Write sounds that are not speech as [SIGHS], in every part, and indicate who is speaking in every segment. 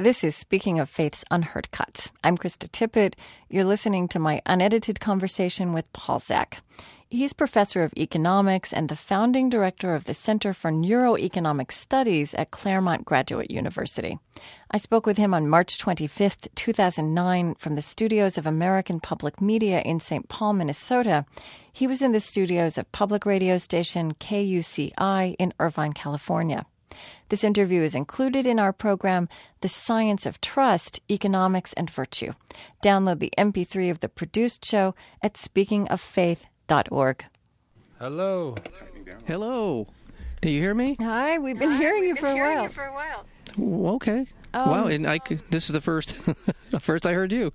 Speaker 1: This is Speaking of Faith's Unheard Cuts. I'm Krista Tippett. You're listening to my unedited conversation with Paul Zak. He's professor of economics and the founding director of the Center for Neuroeconomic Studies at Claremont Graduate University. I spoke with him on March 25th, 2009, from the studios of American Public Media in St. Paul, Minnesota. He was in the studios of public radio station KUCI in Irvine, California. This interview is included in our program, The Science of Trust, Economics and Virtue. Download the MP3 of the produced show at speakingoffaith.org.
Speaker 2: Hello.
Speaker 3: Hello. Do you hear me?
Speaker 1: Hi, we've been hearing you for a while.
Speaker 4: for a while.
Speaker 3: Well, Okay. wow, and I c- this is the first [LAUGHS] first I heard you.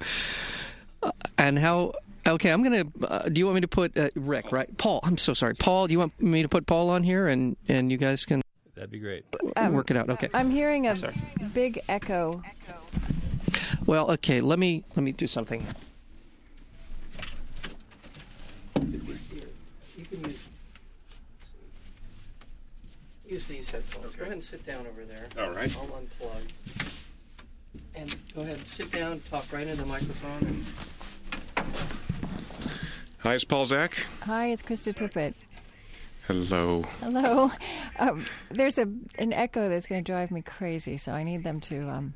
Speaker 3: Uh, and how? Okay, I'm gonna. Uh, do you want me to put uh, Rick? Right, Paul. I'm so sorry, Paul. Do you want me to put Paul on here, and and you guys can
Speaker 2: That'd be great.
Speaker 3: Um, work it out? Okay.
Speaker 1: I'm hearing a big echo.
Speaker 3: Well, okay. Let me let me do something. You can use use these headphones. Go ahead and sit down over there.
Speaker 2: All right.
Speaker 3: I'll unplug. And go ahead and sit down. Talk right into the microphone. And
Speaker 5: Hi, it's Paul Zak.
Speaker 1: Hi, it's Krista Tippett.
Speaker 5: Hello.
Speaker 1: Hello. Um, there's a an echo that's going to drive me crazy, so I need them to. Um,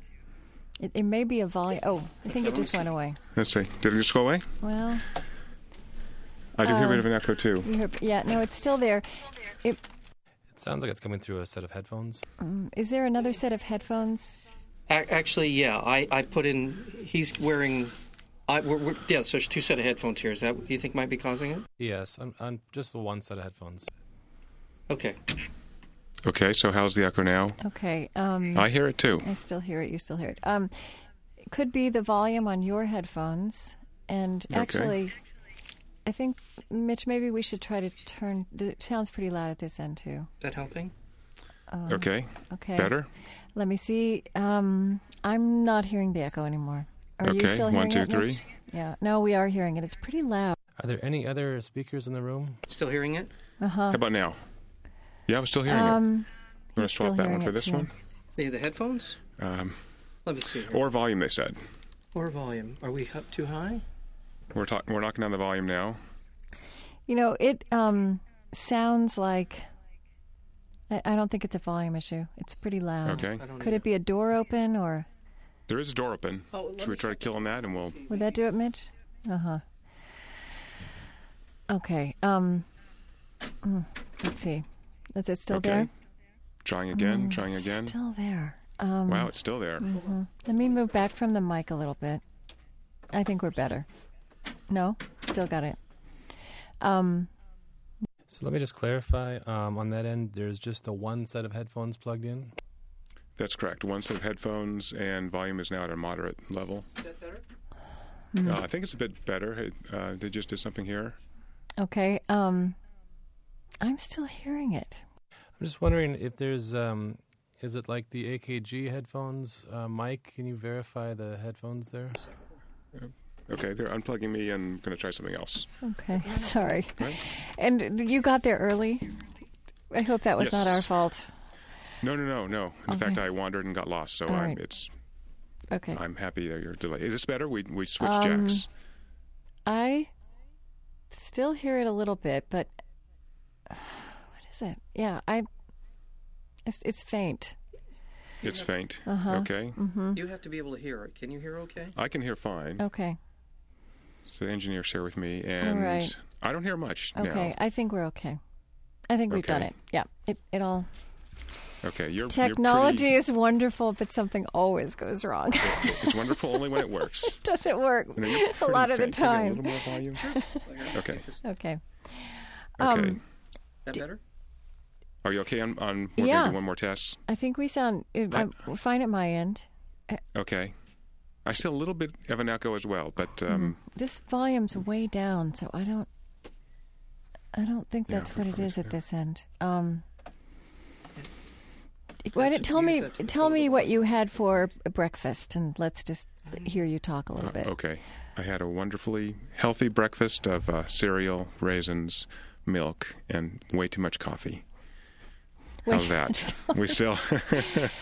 Speaker 1: it, it may be a volume. Oh, I think it just went away.
Speaker 5: Let's see. Did it just go away?
Speaker 1: Well,
Speaker 5: I do hear a
Speaker 1: Um,
Speaker 5: bit of an echo too.
Speaker 1: you heard, yeah, no, it's still there. It,
Speaker 2: It sounds like it's coming through a set of headphones.
Speaker 1: is there another set of headphones?
Speaker 3: A- actually, yeah, I, I put in. He's wearing. I, we're, we're, yeah, so there's two set of headphones here. Is that what you think might be causing it?
Speaker 2: Yes, I'm, I'm just the one set of headphones.
Speaker 3: Okay.
Speaker 5: Okay, so how's the echo now?
Speaker 1: Okay. Um,
Speaker 5: I hear it too.
Speaker 1: I still hear it. You still hear it. Um, it could be the volume on your headphones. And
Speaker 5: Okay.
Speaker 1: actually, I think Mitch, maybe we should try to turn. It sounds pretty loud at this end too.
Speaker 3: Is that helping?
Speaker 5: Okay.
Speaker 1: Okay.
Speaker 5: Better?
Speaker 1: Let me see. Um, I'm not hearing the echo anymore. Are you
Speaker 5: Okay,
Speaker 1: still
Speaker 5: one,
Speaker 1: hearing
Speaker 5: two,
Speaker 1: it?
Speaker 5: three.
Speaker 1: Mitch? Yeah. No, we are hearing it. It's pretty loud.
Speaker 2: Are there any other speakers in the room?
Speaker 3: Still hearing it?
Speaker 1: Uh huh.
Speaker 5: How about now? Yeah, I'm still hearing it.
Speaker 1: Um,
Speaker 5: I'm going to swap that one for this
Speaker 1: too.
Speaker 5: one.
Speaker 3: The, the headphones?
Speaker 5: Um,
Speaker 3: Let me see. Here.
Speaker 5: or volume, they said.
Speaker 3: Or volume. Are we up too high?
Speaker 5: We're, talk- we're knocking down the volume now.
Speaker 1: you know, it um sounds like. I, I don't think it's a volume issue. It's pretty loud.
Speaker 5: Okay.
Speaker 3: I don't
Speaker 1: Could it be a door open or
Speaker 5: There is a door open.
Speaker 3: Oh,
Speaker 5: Should we try to kill on that and we'll.
Speaker 1: would that do it, Mitch? Uh huh. Okay. Um. mm, let's see. Is it still
Speaker 5: okay.
Speaker 1: there?
Speaker 5: Trying again,
Speaker 1: Mm,
Speaker 5: trying
Speaker 1: it's
Speaker 5: again.
Speaker 1: Still there. Um,
Speaker 5: wow, it's still there.
Speaker 1: Let me move back from the mic a little bit. I think we're better. No, still got it. Um.
Speaker 2: So let me just clarify. Um, on that end, there's just the one set of headphones plugged in.
Speaker 5: That's correct. One set of headphones and volume is now at a moderate level.
Speaker 3: Is that better?
Speaker 1: Mm-hmm.
Speaker 5: Uh, I think it's a bit better. It, Uh, they just did something here.
Speaker 1: Okay. Um. I'm still hearing it.
Speaker 2: I'm just wondering if there's. Um, is it like the AKG headphones? Uh, Mike, can you verify the headphones there?
Speaker 5: Okay, they're unplugging me and going to try something else.
Speaker 1: Okay. [LAUGHS] Sorry.
Speaker 5: Right?
Speaker 1: And you got there early. I hope that was not our fault.
Speaker 5: No, no, no, no. In
Speaker 1: Okay.
Speaker 5: fact, I wandered and got lost, so
Speaker 1: All
Speaker 5: I'm,
Speaker 1: right.
Speaker 5: it's
Speaker 1: Okay.
Speaker 5: I'm happy that you're delayed. Is this better? We we switched
Speaker 1: Um,
Speaker 5: jacks.
Speaker 1: I still hear it a little bit, but [SIGHS] what is it? Yeah, I. It's, it's faint.
Speaker 5: It's faint.
Speaker 1: uh-huh.
Speaker 5: Okay,
Speaker 3: You have to be able to hear it. Can you hear okay?
Speaker 5: I can hear fine.
Speaker 1: Okay.
Speaker 5: So the engineer's here with me, and
Speaker 1: right.
Speaker 5: I don't hear much
Speaker 1: Okay.
Speaker 5: now.
Speaker 1: I think we're okay. I think we've done it. Yeah. It it all.
Speaker 5: Okay, you're
Speaker 1: Technology
Speaker 5: You're
Speaker 1: is wonderful, but something always goes wrong.
Speaker 5: it's wonderful only when it works. [LAUGHS]
Speaker 1: it Doesn't work
Speaker 5: You know,
Speaker 1: a lot of the
Speaker 5: faint. Can I A
Speaker 1: time.
Speaker 5: little more volume. [LAUGHS] Okay.
Speaker 1: Okay.
Speaker 5: Okay.
Speaker 3: That better?
Speaker 5: Are you okay on on? We're
Speaker 1: Yeah.
Speaker 5: gonna do one more test.
Speaker 1: I think we sound uh,
Speaker 5: I-
Speaker 1: I'm fine at my end.
Speaker 5: Okay. I still a little bit of an echo as well, but um,
Speaker 1: This volume's way down, so I don't. I don't think
Speaker 5: Yeah,
Speaker 1: that's what it is at this end. Um, why
Speaker 3: That's-
Speaker 1: don't tell me tell me what you had for breakfast, and let's just hear you talk a little
Speaker 5: uh,
Speaker 1: bit.
Speaker 5: okay. I had a wonderfully healthy breakfast of uh, cereal, raisins, milk, and way too much coffee. How's that? we still. [LAUGHS] [LAUGHS]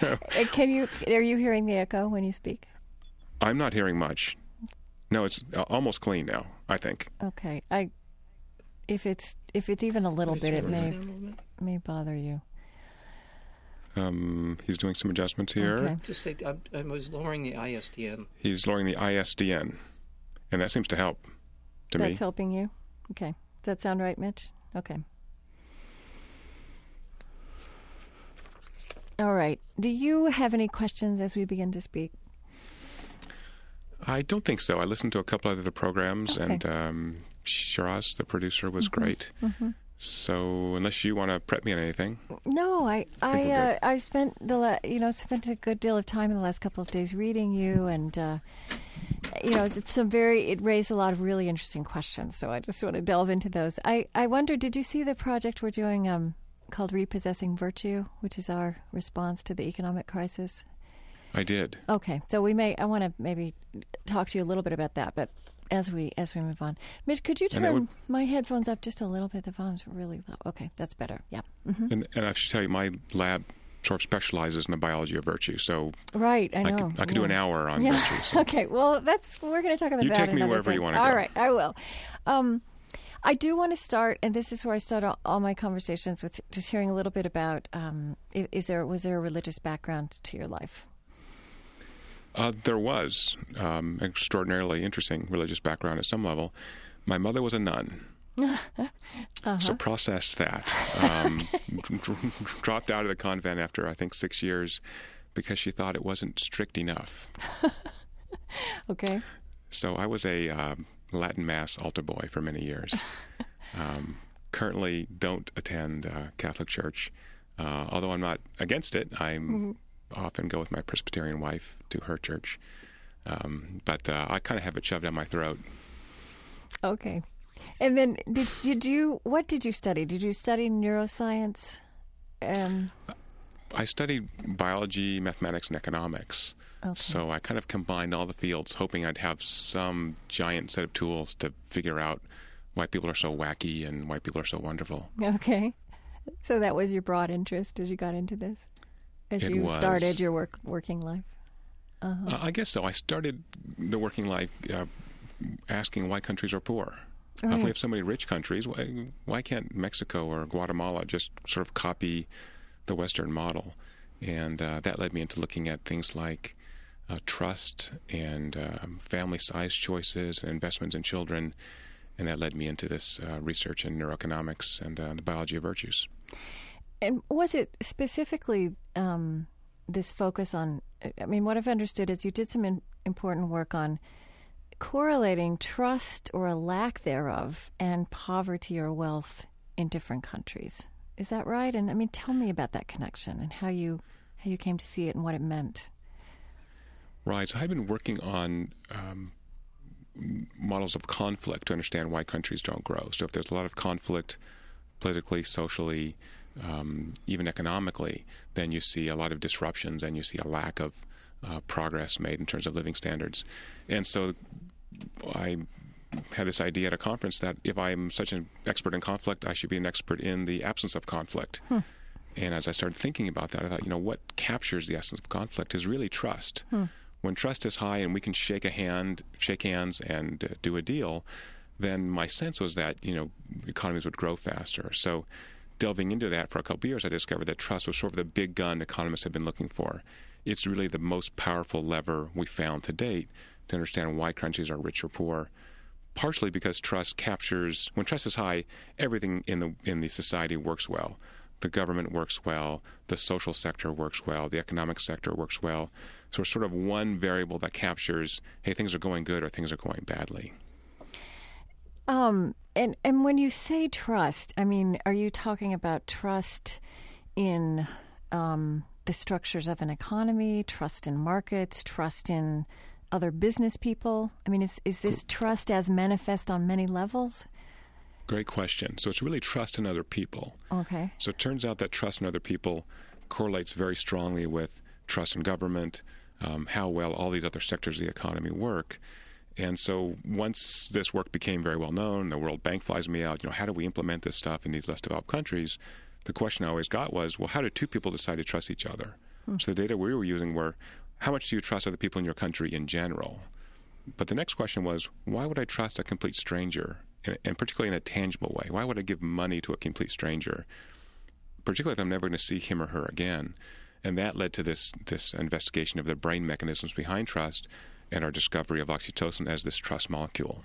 Speaker 1: Uh, can you? Are you hearing the echo when you speak?
Speaker 5: I'm not hearing much. No, it's almost clean now. I think.
Speaker 1: Okay. I. If it's if it's even a little bit, it may may bother you.
Speaker 5: Um, he's doing some adjustments here.
Speaker 3: Okay. Just say I, I was lowering the ISDN.
Speaker 5: He's lowering the ISDN, and that seems to help. To
Speaker 1: That's
Speaker 5: me,
Speaker 1: That's helping you. Okay. Does that sound right, Mitch? Okay. All right. Do you have any questions as we begin to speak?
Speaker 5: I don't think so. I listened to a couple of other programs, okay. and um, Shiraz, the producer, was mm-hmm. great. Mm-hmm. So, unless you want to prep me on anything,
Speaker 1: no, I I uh, I spent the la- you know spent a good deal of time in the last couple of days reading you, and uh, you know some very it raised a lot of really interesting questions. So I just want to delve into those. I I wonder, did you see the project we're doing um, called Repossessing Virtue, which is our response to the economic crisis?
Speaker 5: I did.
Speaker 1: Okay, so we may I want to maybe talk to you a little bit about that, but as we as we move on. Mitch, could you turn would, my headphones up just a little bit? The volume's really low. Okay, that's better. Yeah.
Speaker 5: Mm-hmm. And, and I should tell you, my lab sort of specializes in the biology of virtue. So
Speaker 1: right, I know. I
Speaker 5: could, I could
Speaker 1: yeah.
Speaker 5: do an hour on yeah. virtue. [LAUGHS] So.
Speaker 1: okay, well, that's we're going to talk about
Speaker 5: you
Speaker 1: that.
Speaker 5: You take me wherever
Speaker 1: thing.
Speaker 5: you want to
Speaker 1: go.
Speaker 5: All
Speaker 1: right, I will. Um, I do want to start, and this is where I start all, all my conversations with just hearing a little bit about um, is there was there a religious background to your life?
Speaker 5: Uh, there was um, extraordinarily interesting religious background at some level. My mother was a nun. Uh-huh. So process that. Um, dropped out of the convent after I think six years because she thought it wasn't strict enough. [LAUGHS]
Speaker 1: okay.
Speaker 5: So I was a uh, Latin Mass altar boy for many years. [LAUGHS] Um, currently, don't attend uh, Catholic Church. Uh, although I'm not against it, I'm mm-hmm often go with my Presbyterian wife to her church. Um, but uh, I kind of have it shoved down my throat.
Speaker 1: Okay. And then did, did you, what did you study? Did you study neuroscience? Um,
Speaker 5: I studied biology, mathematics, and economics. Okay. So I kind of combined all the fields, hoping I'd have some giant set of tools to figure out why people are so wacky and why people are so wonderful.
Speaker 1: Okay. So that was your broad interest as you got into this? as
Speaker 5: it
Speaker 1: you
Speaker 5: was.
Speaker 1: started your work working life?
Speaker 5: Uh-huh. Uh, I guess so. I started the working life uh, asking why countries are poor. Uh, if we have so many rich countries, why, why can't Mexico or Guatemala just sort of copy the Western model? And uh, that led me into looking at things like uh, trust and um, family size choices and investments in children. And that led me into this uh, research in neuroeconomics and the biology of virtues.
Speaker 1: And was it specifically um, this focus on? I mean, what I've understood is you did some in, important work on correlating trust or a lack thereof and poverty or wealth in different countries. Is that right? And I mean, tell me about that connection and how you how you came to see it and what it meant.
Speaker 5: Right. So I've been working on um, models of conflict to understand why countries don't grow. So if there's a lot of conflict politically, socially, um, even economically, then you see a lot of disruptions and you see a lack of uh, progress made in terms of living standards. And so I had this idea at a conference that if I'm such an expert in conflict, I should be an expert in the absence of conflict. Hmm. And as I started thinking about that, I thought, you know, what captures the essence of conflict is really trust. Hmm. When trust is high and we can shake a hand, shake hands, and uh, do a deal, then my sense was that you know economies would grow faster. So delving into that for a couple of years, I discovered that trust was sort of the big gun economists have been looking for. It's really the most powerful lever we found to date to understand why countries are rich or poor. Partially because trust captures when trust is high, everything in the in the society works well. The government works well, the social sector works well, the economic sector works well. So it's sort of one variable that captures, hey, things are going good or things are going badly.
Speaker 1: Um, and and when you say trust, I mean, are you talking about trust in um, the structures of an economy, trust in markets, trust in other business people? I mean, is is this trust as manifest on many levels?
Speaker 5: Great question. So it's really trust in other people.
Speaker 1: Okay.
Speaker 5: So it turns out that trust in other people correlates very strongly with trust in government, um, how well all these other sectors of the economy work. And so once this work became very well known, the World Bank flies me out, you know, how do we implement this stuff in these less developed countries? the question I always got was, well, how did two people decide to trust each other? Hmm. So the data we were using were, how much do you trust other people in your country in general? But the next question was, why would I trust a complete stranger, and particularly in a tangible way? Why would I give money to a complete stranger, particularly if I'm never going to see him or her again? And that led to this this investigation of the brain mechanisms behind trust and our discovery of oxytocin as this trust molecule.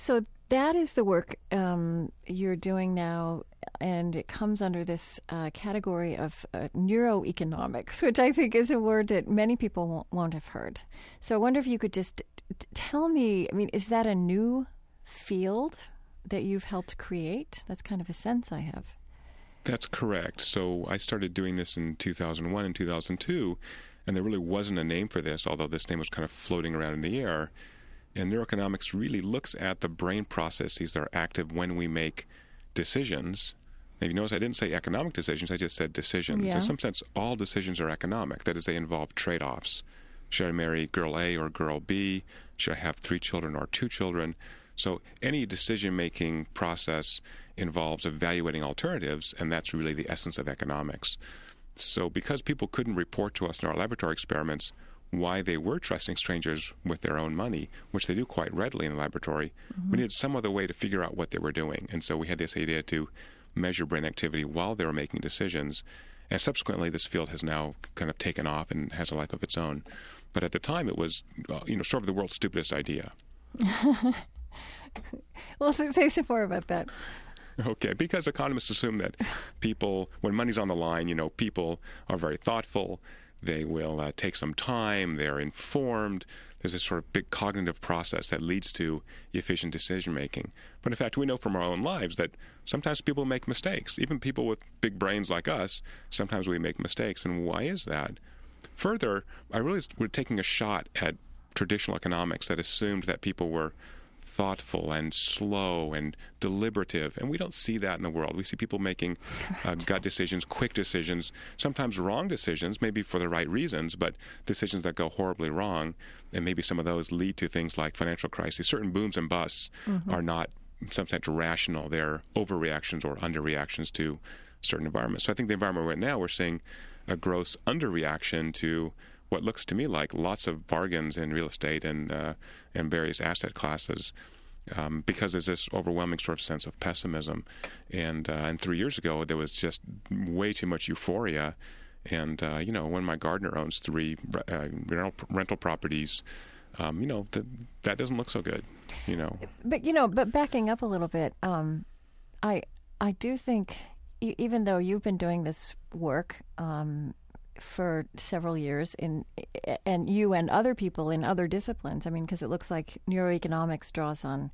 Speaker 1: So that is the work um, you're doing now, and it comes under this uh, category of uh, neuroeconomics, [LAUGHS] which I think is a word that many people won't, won't have heard. So I wonder if you could just t- tell me. I mean, is that a new field that you've helped create? That's kind of a sense I have.
Speaker 5: That's correct. So I started doing this in 2001 and 2002, and there really wasn't a name for this, although this name was kind of floating around in the air. And neuroeconomics really looks at the brain processes that are active when we make decisions. Now, you notice I didn't say economic decisions, I just said decisions. Yeah. In some sense, all decisions are economic. That is, they involve trade offs. Should I marry girl A or girl B? Should I have three children or two children? So, any decision making process involves evaluating alternatives, and that's really the essence of economics. So, because people couldn't report to us in our laboratory experiments why they were trusting strangers with their own money, which they do quite readily in the laboratory, mm-hmm. we needed some other way to figure out what they were doing. And so we had this idea to measure brain activity while they were making decisions. And subsequently, this field has now kind of taken off and has a life of its own. But at the time, it was, uh, you know, sort of the world's stupidest idea. [LAUGHS]
Speaker 1: well, say some more about that.
Speaker 5: Okay, because economists assume that people, when money's on the line, you know, people are very thoughtful. They will uh, take some time. They're informed. There's this sort of big cognitive process that leads to efficient decision making. But in fact, we know from our own lives that sometimes people make mistakes. Even people with big brains like us, sometimes we make mistakes. And why is that? Further, I realized we're taking a shot at traditional economics that assumed that people were thoughtful and slow and deliberative. And we don't see that in the world. We see people making uh, [LAUGHS] gut decisions, quick decisions, sometimes wrong decisions, maybe for the right reasons, but decisions that go horribly wrong. And maybe some of those lead to things like financial crises. Certain booms and busts mm-hmm. are not, in some sense, rational. They're overreactions or underreactions to certain environments. So I think the environment we're now, we're seeing a gross underreaction to what looks to me like lots of bargains in real estate and uh, and various asset classes. Um, because there's this overwhelming sort of sense of pessimism, and uh, and three years ago there was just way too much euphoria, and uh, you know when my gardener owns three uh, rental, properties, um, you know that doesn't look so good, you know.
Speaker 1: But you know, but backing up a little bit, um, I I do think even though you've been doing this work um, for several years in and you and other people in other disciplines. I mean because it looks like neuroeconomics draws on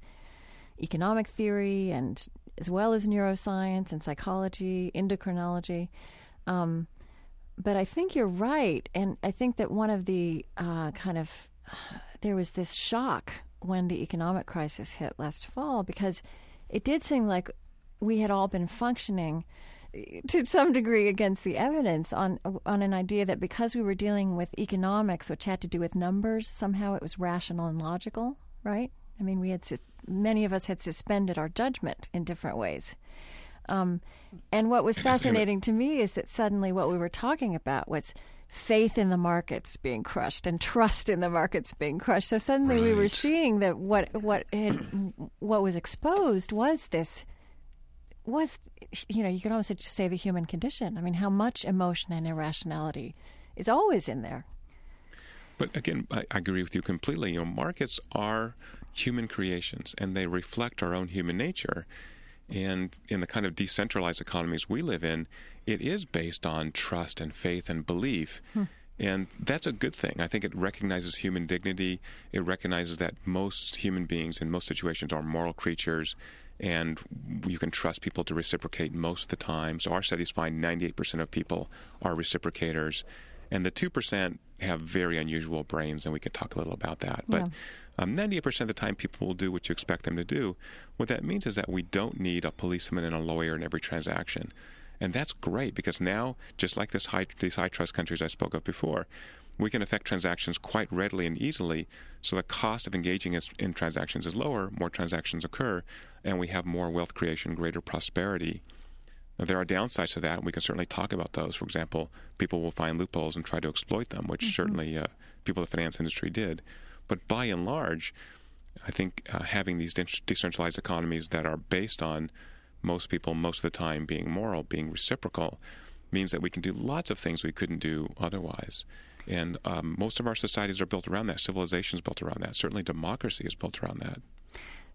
Speaker 1: economic theory and as well as neuroscience and psychology endocrinology. Um, but i think you're right. And i think that one of the uh, kind of [SIGHS] there was this shock when the economic crisis hit last fall because it did seem like we had all been functioning to some degree against the evidence on on an idea that because we were dealing with economics, which had to do with numbers, somehow it was rational and logical, right? I mean, we had many of us had suspended our judgment in different ways. Um, and what was fascinating to me is that suddenly what we were talking about was faith in the markets being crushed and trust in the markets being crushed. So suddenly right. we were seeing that what what had, what was exposed was this was, you know, you can almost just say the human condition. I mean, how much emotion and irrationality is always in there.
Speaker 5: But again, I, I agree with you completely. You know, markets are human creations, and they reflect our own human nature. And in the kind of decentralized economies we live in, it is based on trust and faith and belief. Hmm. And that's a good thing. I think it recognizes human dignity. It recognizes that most human beings in most situations are moral creatures and you can trust people to reciprocate most of the time. So our studies find 98% of people are reciprocators, and the 2% have very unusual brains, and we can talk a little about that. But yeah. um, 98% of the time, people will do what you expect them to do. What that means is that we don't need a policeman and a lawyer in every transaction. And that's great because now, just like this high, these high trust countries I spoke of before, we can affect transactions quite readily and easily. So the cost of engaging in transactions is lower, more transactions occur, and we have more wealth creation, greater prosperity. Now, there are downsides to that, and we can certainly talk about those. For example, people will find loopholes and try to exploit them, which mm-hmm. certainly uh, people in the finance industry did. But by and large, I think uh, having these de- decentralized economies that are based on most people most of the time being moral, being reciprocal, means that we can do lots of things we couldn't do otherwise. And um, most of our societies are built around that. Civilization is built around that. Certainly, democracy is built around that.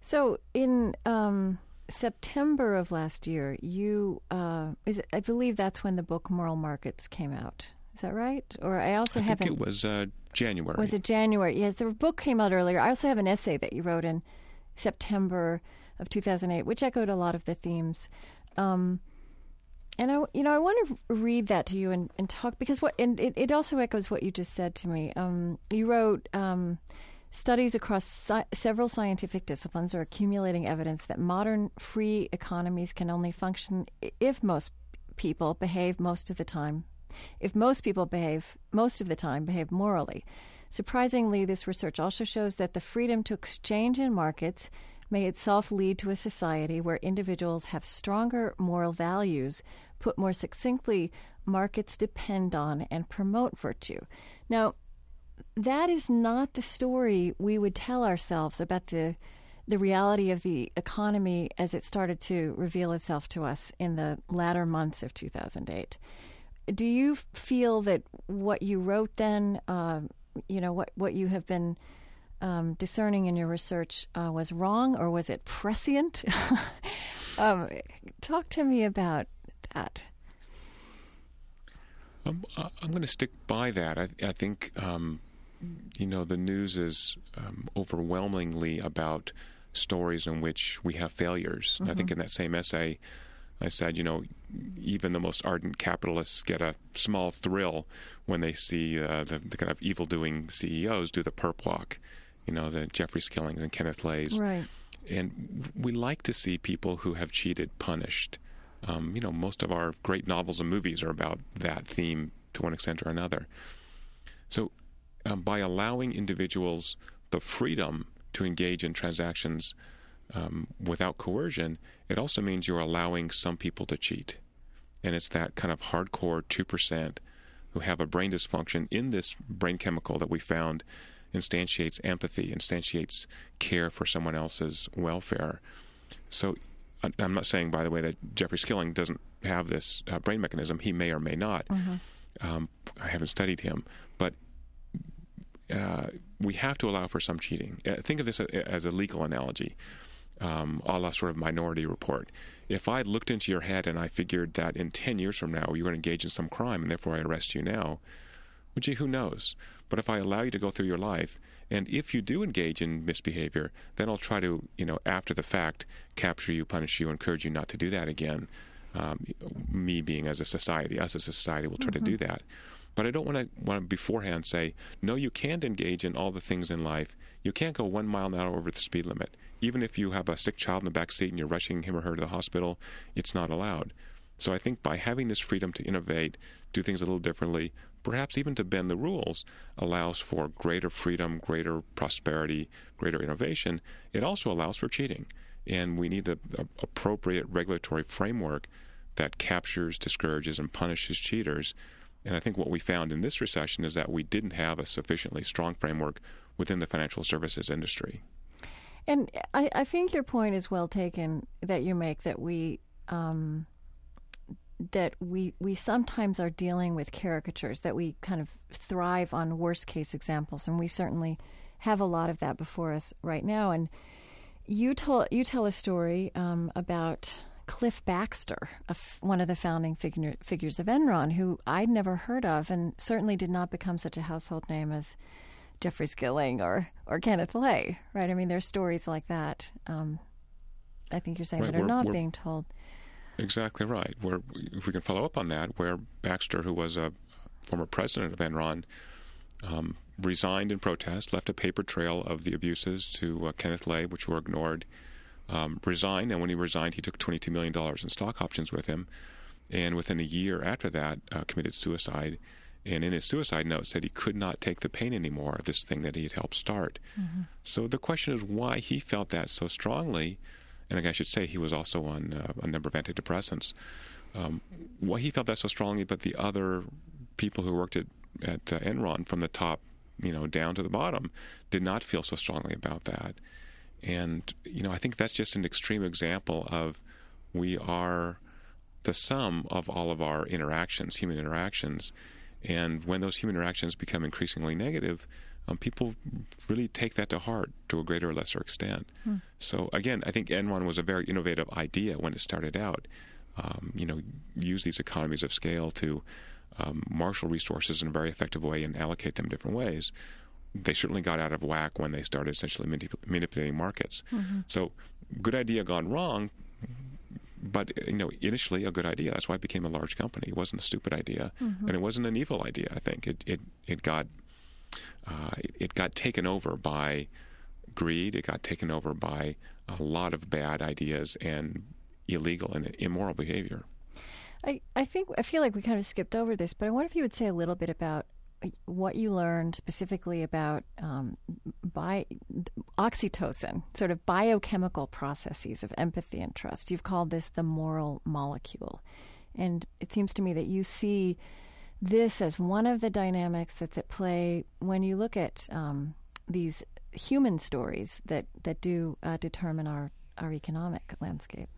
Speaker 1: So, in um, September of last year, you uh, is it, I believe that's when the book Moral Markets came out. Is that right? Or I also have
Speaker 5: I
Speaker 1: have
Speaker 5: it was uh, January.
Speaker 1: Was it January? Yes, the book came out earlier. I also have an essay that you wrote in September of 2008, which echoed a lot of the themes. Um, and I, you know, I want to read that to you and, and talk because what, and it, it also echoes what you just said to me. Um, you wrote um, studies across several scientific disciplines are accumulating evidence that modern free economies can only function if most people behave most of the time. If most people behave most of the time behave morally. Surprisingly, this research also shows that the freedom to exchange in markets may itself lead to a society where individuals have stronger moral values. Put more succinctly, markets depend on and promote virtue. Now, that is not the story we would tell ourselves about the the reality of the economy as it started to reveal itself to us in the latter months of 2008. Do you feel that what you wrote then, uh, you know, what what you have been um, discerning in your research uh, was wrong, or was it prescient? [LAUGHS] um, talk to me about that.
Speaker 5: Um, I'm going to stick by that. I, I think, um, you know, the news is um, overwhelmingly about stories in which we have failures. Mm-hmm. I think mm-hmm. in that same essay, I said, you know, even the most ardent capitalists get a small thrill when they see uh, the, the, kind of evil doing CEOs do the perp walk you know, the Jeffrey Skillings and Kenneth Lays.
Speaker 1: Right.
Speaker 5: And we like to see people who have cheated punished. Um, you know, most of our great novels and movies are about that theme to one extent or another. So, um, by allowing individuals the freedom to engage in transactions um, without coercion, it also means you're allowing some people to cheat. And it's that kind of hardcore 2% who have a brain dysfunction in this brain chemical that we found instantiates empathy, instantiates care for someone else's welfare. So I'm not saying, by the way, that Jeffrey Skilling doesn't have this uh, brain mechanism. He may or may not. Mm-hmm. Um, I haven't studied him, but uh, we have to allow for some cheating. Uh, think of this as a legal analogy, um, a la sort of minority report. If I looked into your head and I figured that in 10 years from now you're going to engage in some crime and therefore I arrest you now, well, gee, who knows? But if I allow you to go through your life, and if you do engage in misbehavior, then I'll try to, you know, after the fact, capture you, punish you, encourage you not to do that again. Um, me being as a society, us as a society, will try mm-hmm. to do that. But I don't want to want to beforehand say, no, you can't engage in all the things in life. You can't go one mile an hour over the speed limit. Even if you have a sick child in the back seat and you're rushing him or her to the hospital, it's not allowed. So I think by having this freedom to innovate, do things a little differently, perhaps even to bend the rules, allows for greater freedom, greater prosperity, greater innovation. It also allows for cheating. And we need an appropriate regulatory framework that captures, discourages, and punishes cheaters. And I think what we found in this recession is that we didn't have a sufficiently strong framework within the financial services industry.
Speaker 1: And I, I think your point is well taken that you make that we um, that we we sometimes are dealing with caricatures that we kind of thrive on worst case examples and we certainly have a lot of that before us right now and you told you tell a story um, about Cliff Baxter, one of the founding figure, figures of Enron, who I'd never heard of, and certainly did not become such a household name as Jeffrey Skilling or or Kenneth Lay. Right? I mean, there's stories like that. Um, I think you're saying right, that are not being told.
Speaker 5: Exactly right. Where if we can follow up on that, where Baxter, who was a former president of Enron, um, resigned in protest, left a paper trail of the abuses to uh, Kenneth Lay, which were ignored. Um, resigned, and when he resigned, he took $22 million in stock options with him. And within a year after that, uh, committed suicide. And in his suicide note, said he could not take the pain anymore of this thing that he had helped start. Mm-hmm. So the question is why he felt that so strongly and I should say he was also on uh, a number of antidepressants. um, well, he felt that so strongly, but the other people who worked at at uh, Enron from the top, you know, down to the bottom, did not feel so strongly about that. And you know, I think that's just an extreme example of we are the sum of all of our interactions, human interactions. And when those human interactions become increasingly negative, um, people really take that to heart to a greater or lesser extent. Hmm. So again, I think Enron was a very innovative idea when it started out. Um, you know, use these economies of scale to um, marshal resources in a very effective way and allocate them different ways. They certainly got out of whack when they started essentially manip- manipulating markets. Mm-hmm. So, good idea gone wrong, but you know, initially a good idea. That's why it became a large company. It wasn't a stupid idea, mm-hmm. and it wasn't an evil idea. I think it it it got uh, it got taken over by greed. It got taken over by a lot of bad ideas and illegal and immoral behavior.
Speaker 1: I, I think I feel like we kind of skipped over this, but I wonder if you would say a little bit about uh, what you learned specifically about um, by oxytocin, sort of biochemical processes of empathy and trust. You've called this the moral molecule, and it seems to me that you see this as one of the dynamics that's at play when you look at um, these human stories that that do uh, determine our our economic landscape.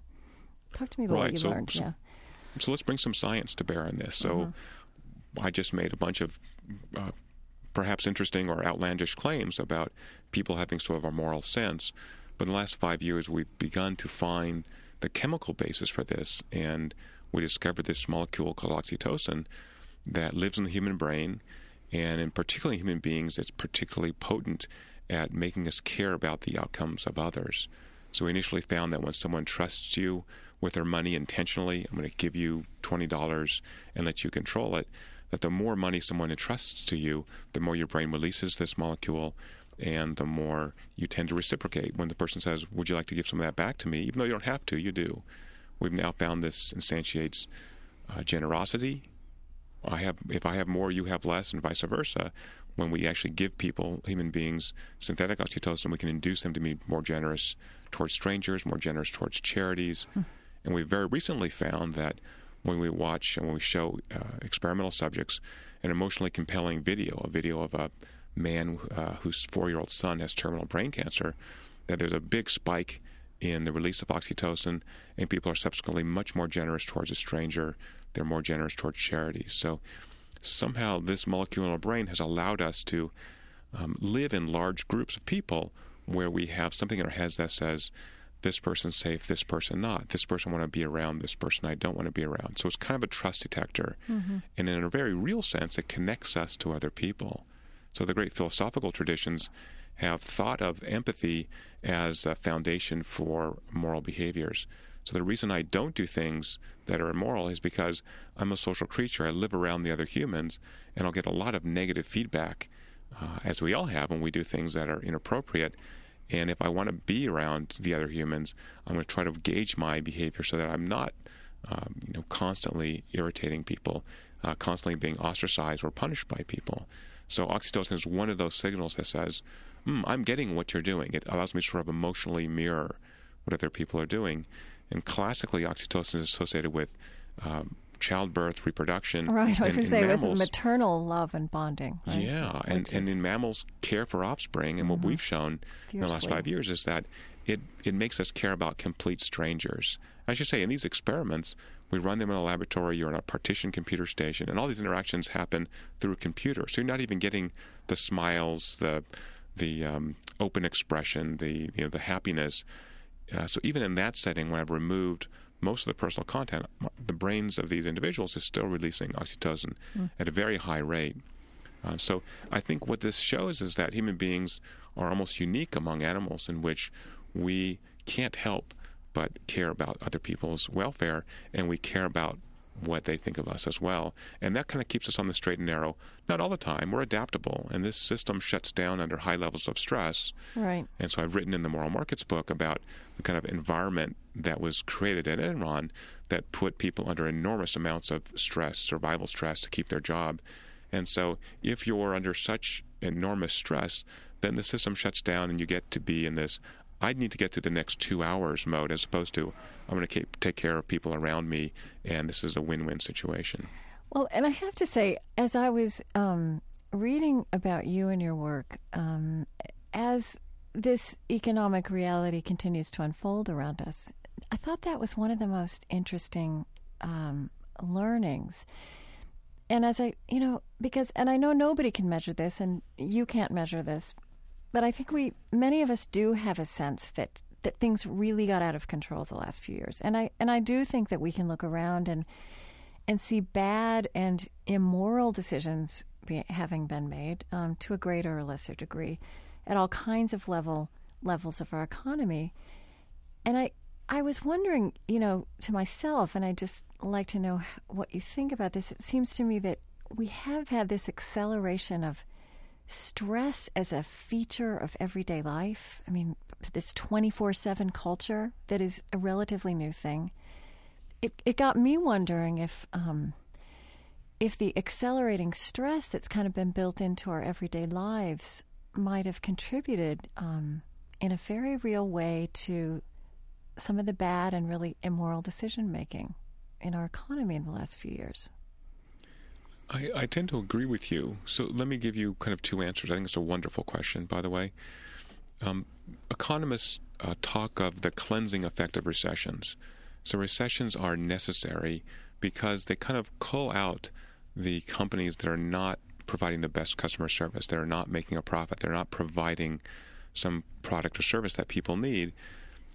Speaker 1: Talk to me about
Speaker 5: right.
Speaker 1: what you
Speaker 5: so,
Speaker 1: learned.
Speaker 5: So,
Speaker 1: yeah.
Speaker 5: So let's bring some science to bear on this. So mm-hmm. I just made a bunch of uh, perhaps interesting or outlandish claims about people having sort of a moral sense. But in the last five years, we've begun to find the chemical basis for this, and we discovered this molecule called oxytocin that lives in the human brain, and in particularly human beings, it's particularly potent at making us care about the outcomes of others. So we initially found that when someone trusts you with their money intentionally, I'm going to give you $20 and let you control it, that the more money someone entrusts to you, the more your brain releases this molecule and the more you tend to reciprocate. When the person says, Would you like to give some of that back to me? Even though you don't have to, you do. We've now found this instantiates uh, generosity. I have, if I have more, you have less, and vice versa when we actually give people, human beings, synthetic oxytocin, we can induce them to be more generous towards strangers, more generous towards charities. Hmm. And we very recently found that when we watch and when we show uh, experimental subjects an emotionally compelling video, a video of a man uh, whose four year old son has terminal brain cancer, that there's a big spike in the release of oxytocin, and people are subsequently much more generous towards a stranger. They're more generous towards charities. So somehow this molecule in our brain has allowed us to um, live in large groups of people where we have something in our heads that says, this person's safe, this person not. This person I want to be around, this person I don't want to be around. So it's kind of a trust detector. Mm-hmm. And in a very real sense, it connects us to other people. So the great philosophical traditions have thought of empathy as a foundation for moral behaviors. So the reason I don't do things that are immoral is because I'm a social creature. I live around the other humans, and I'll get a lot of negative feedback, uh, as we all have when we do things that are inappropriate. And if I want to be around the other humans, I'm going to try to gauge my behavior so that I'm not, um, you know, constantly irritating people, uh, constantly being ostracized or punished by people. So oxytocin is one of those signals that says, mm, "I'm getting what you're doing." It allows me to sort of emotionally mirror what other people are doing. And classically, oxytocin is associated with um, childbirth, reproduction.
Speaker 1: Right, I was
Speaker 5: going
Speaker 1: to say
Speaker 5: mammals,
Speaker 1: with maternal love and bonding. Right?
Speaker 5: Yeah, and, and in mammals, care for offspring, and mm-hmm. what we've shown Fiercely. in the last five years is that it, it makes us care about complete strangers. I should say, in these experiments, we run them in a laboratory, you're in a partitioned computer station, and all these interactions happen through a computer. So you're not even getting the smiles, the the um, open expression, the you know the happiness uh, so even in that setting, when I've removed most of the personal content, the brains of these individuals is still releasing oxytocin mm. at a very high rate. Uh, so I think what this shows is that human beings are almost unique among animals in which we can't help but care about other people's welfare and we care about what they think of us as well. And that kind of keeps us on the straight and narrow. Not all the time. We're adaptable. And this system shuts down under high levels of stress.
Speaker 1: Right.
Speaker 5: And so I've written in the Moral Markets book about the kind of environment that was created at Enron that put people under enormous amounts of stress, survival stress to keep their job. And so if you're under such enormous stress, then the system shuts down and you get to be in this I need to get through the next two hours mode as opposed to I'm going to take care of people around me, and this is a win-win situation.
Speaker 1: Well, and I have to say, as I was um, reading about you and your work, um, as this economic reality continues to unfold around us, I thought that was one of the most interesting um, learnings. And as I, you know, because, and I know nobody can measure this, and you can't measure this, but I think we, many of us do have a sense that that things really got out of control the last few years. And I, and I do think that we can look around and and see bad and immoral decisions be, having been made um, to a greater or lesser degree at all kinds of level levels of our economy. And I I was wondering, you know, to myself, and I just like to know what you think about this. It seems to me that we have had this acceleration of stress as a feature of everyday life. I mean, this 24 7 culture that is a relatively new thing. It, it got me wondering if, um, if the accelerating stress that's kind of been built into our everyday lives might have contributed um, in a very real way to some of the bad and really immoral decision making in our economy in the last few years.
Speaker 5: I, I, tend to agree with you. So let me give you kind of two answers. I think it's a wonderful question, by the way. Um, economists uh, talk of the cleansing effect of recessions. So recessions are necessary because they kind of cull out the companies that are not providing the best customer service. They're not making a profit. They're not providing some product or service that people need.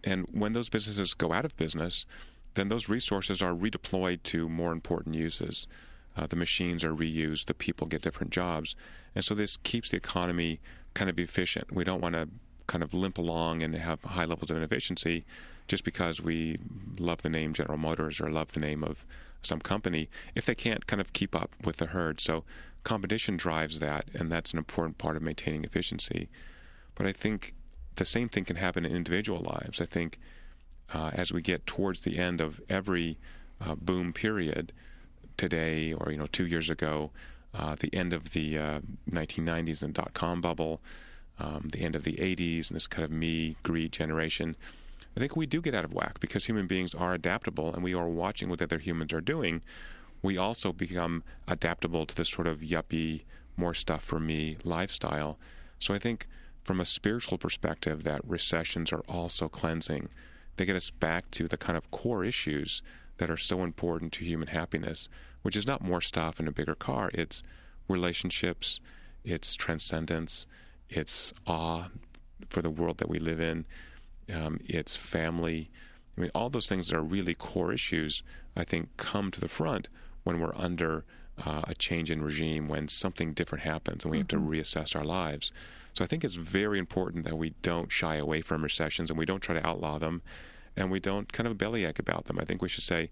Speaker 5: And when those businesses go out of business, then those resources are redeployed to more important uses. Uh, the machines are reused, the people get different jobs. And so this keeps the economy kind of efficient. We don't want to kind of limp along and have high levels of inefficiency just because we love the name General Motors or love the name of some company if they can't kind of keep up with the herd. So competition drives that, and that's an important part of maintaining efficiency. But I think the same thing can happen in individual lives. I think uh, as we get towards the end of every uh, boom period today, or you know, two years ago, uh, the end of the 1990s uh, and dot com bubble, um, the end of the 80s, and this kind of me greed generation. I think we do get out of whack because human beings are adaptable and we are watching what other humans are doing. We also become adaptable to this sort of yuppie, more stuff for me lifestyle. So I think from a spiritual perspective, that recessions are also cleansing. They get us back to the kind of core issues that are so important to human happiness, which is not more stuff in a bigger car. It's relationships, it's transcendence, it's awe for the world that we live in, um, it's family. I mean, all those things that are really core issues, I think, come to the front when we're under uh, a change in regime, when something different happens and we mm-hmm. have to mm-hmm. reassess our lives. So I think it's very important that we don't shy away from recessions and we don't try to outlaw them and we don't kind of bellyache about them. I think we should say,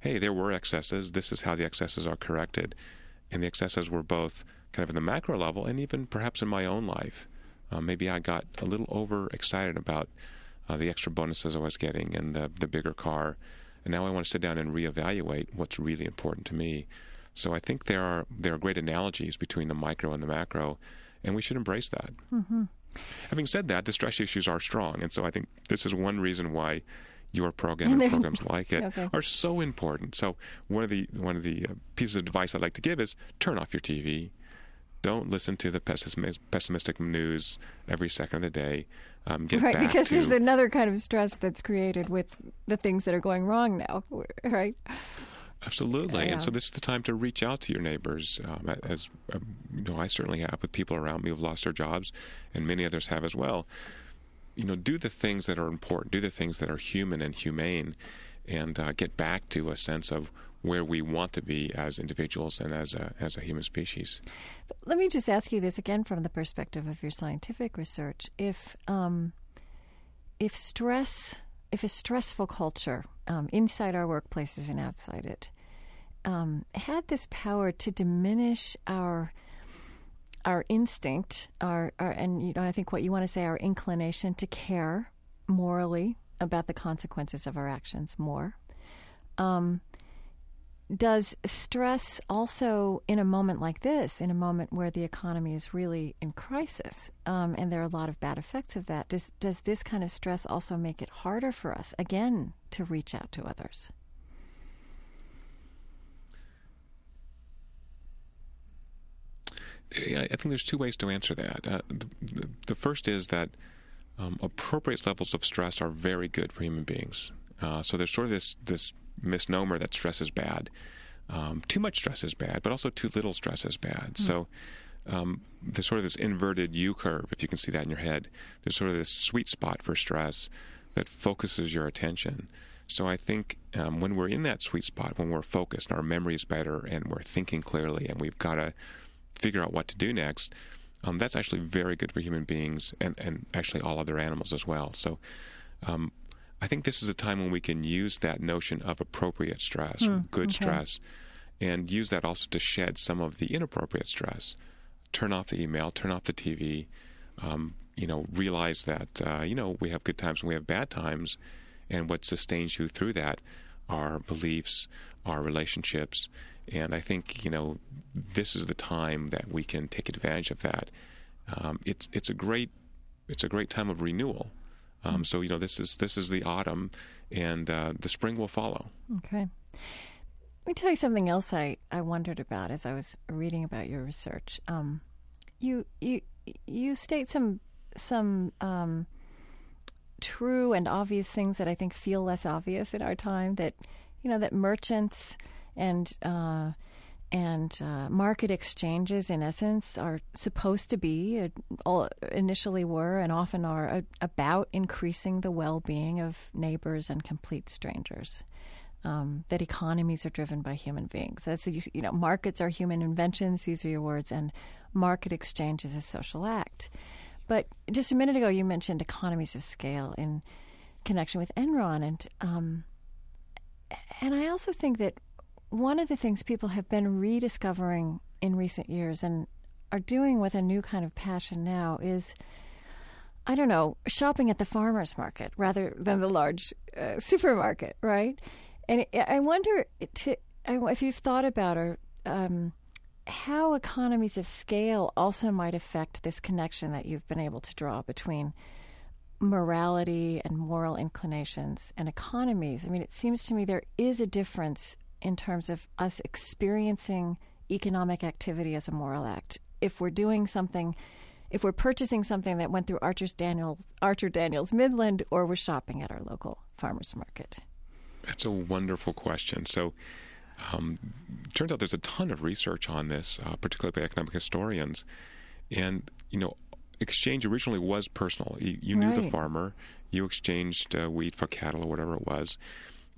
Speaker 5: hey, there were excesses. This is how the excesses are corrected. And the excesses were both kind of in the macro level and even perhaps in my own life. Uh, maybe I got a little overexcited about uh, the extra bonuses I was getting and the, the bigger car. And now I want to sit down and reevaluate what's really important to me. So I think there are there are great analogies between the micro and the macro, and we should embrace that. Mm-hmm. Having said that, the stress issues are strong, and so I think this is one reason why your program [LAUGHS] and programs like it [LAUGHS] okay. are so important. So one of the one of the uh, pieces of advice I'd like to give is turn off your TV. Don't listen to the pessimistic news every second of the day. Um,
Speaker 1: right, because
Speaker 5: to,
Speaker 1: there's another kind of stress that's created with the things that are going wrong now, [LAUGHS] right?
Speaker 5: Absolutely, yeah. and so this is the time to reach out to your neighbors, um, as um, you know, I certainly have with people around me who've lost their jobs, and many others have as well. You know, do the things that are important, do the things that are human and humane, and uh, get back to a sense of where we want to be as individuals and as a as a human species.
Speaker 1: Let me just ask you this again from the perspective of your scientific research: if um, if stress, if a stressful culture um, inside our workplaces and outside it, um, had this power to diminish our our instinct, our, our and you know I think what you want to say our inclination to care morally about the consequences of our actions more. Um, does stress also, in a moment like this, in a moment where the economy is really in crisis, um, and there are a lot of bad effects of that, does does this kind of stress also make it harder for us again to reach out to others?
Speaker 5: I think there's two ways to answer that. Uh, the, the, first is that um, appropriate levels of stress are very good for human beings. Uh, so there's sort of this this misnomer that stress is bad. Um, too much stress is bad, but also too little stress is bad. Mm. So um, there's sort of this inverted U curve, if you can see that in your head. There's sort of this sweet spot for stress that focuses your attention. So I think um, when we're in that sweet spot, when we're focused, our memory is better, and we're thinking clearly, and we've got to figure out what to do next. Um, that's actually very good for human beings and, and actually all other animals as well. So um, I think this is a time when we can use that notion of appropriate stress, hmm, good okay. stress, and use that also to shed some of the inappropriate stress. Turn off the email, turn off the TV. Um, you know, realize that uh, you know we have good times and we have bad times, and what sustains you through that are beliefs, our relationships, and I think you know this is the time that we can take advantage of that. Um, it's it's a great it's a great time of renewal. Um, so you know this is this is the autumn, and uh, the spring will follow.
Speaker 1: Okay. Let me tell you something else I, I wondered about as I was reading about your research. Um, you you you state some some um, true and obvious things that I think feel less obvious in our time. That you know that merchants and uh, and uh, market exchanges, in essence, are supposed to be, uh, initially were, and often are uh, about increasing the well-being of neighbors and complete strangers. Um, that economies are driven by human beings. That's you know, markets are human inventions. These are your words, and market exchange is a social act. But just a minute ago, you mentioned economies of scale in connection with Enron, and um, and I also think that one of the things people have been rediscovering in recent years and are doing with a new kind of passion now is I don't know, shopping at the farmer's market rather than the large uh, supermarket, right? And I wonder to, if you've thought about or um, how economies of scale also might affect this connection that you've been able to draw between morality and moral inclinations and economies. I mean, it seems to me there is a difference in terms of us experiencing economic activity as a moral act. If we're doing something, if we're purchasing something that went through Archer's Daniels, Archer Daniels Midland, or we're shopping at our local farmers market.
Speaker 5: That's a wonderful question. So, um, turns out there's a ton of research on this, uh, particularly by economic historians. And you know, exchange originally was personal. You, you knew right. the farmer. You exchanged uh, wheat for cattle or whatever it was.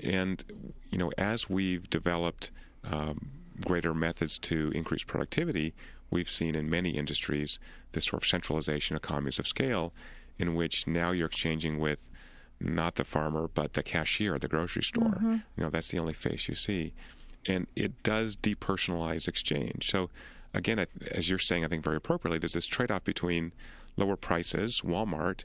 Speaker 5: And you know, as we've developed um, greater methods to increase productivity, we've seen in many industries this sort of centralization, economies of scale, in which now you're exchanging with not the farmer but the cashier at the grocery store. Mm-hmm. You know, that's the only face you see, and it does depersonalize exchange. So, again, as you're saying, I think very appropriately, there's this trade-off between lower prices, Walmart,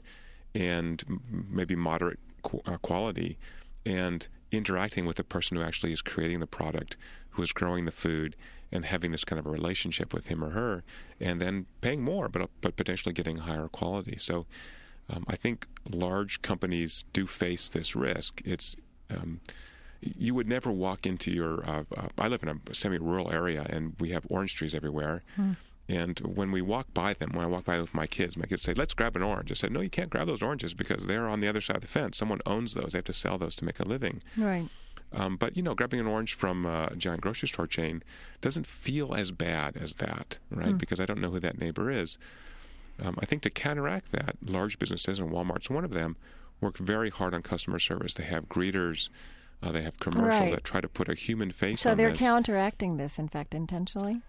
Speaker 5: and maybe moderate uh, quality, and interacting with the person who actually is creating the product, who is growing the food, and having this kind of a relationship with him or her, and then paying more, but but potentially getting higher quality. So, um, I think large companies do face this risk. It's um, you would never walk into your. Uh, uh, I live in a semi-rural area, and we have orange trees everywhere. Hmm. And when we walk by them, when I walk by with my kids, my kids say, "Let's grab an orange." I said, "No, you can't grab those oranges because they're on the other side of the fence. Someone owns those. They have to sell those to make a living."
Speaker 1: Right.
Speaker 5: Um, but you know, grabbing an orange from a giant grocery store chain doesn't feel as bad as that, right? Mm. Because I don't know who that neighbor is. Um, I think to counteract that, large businesses, and Walmart's one of them, work very hard on customer service. They have greeters. Uh, they have commercials
Speaker 1: right.
Speaker 5: that try to put a human face
Speaker 1: so they're
Speaker 5: this.
Speaker 1: counteracting this, in fact, intentionally.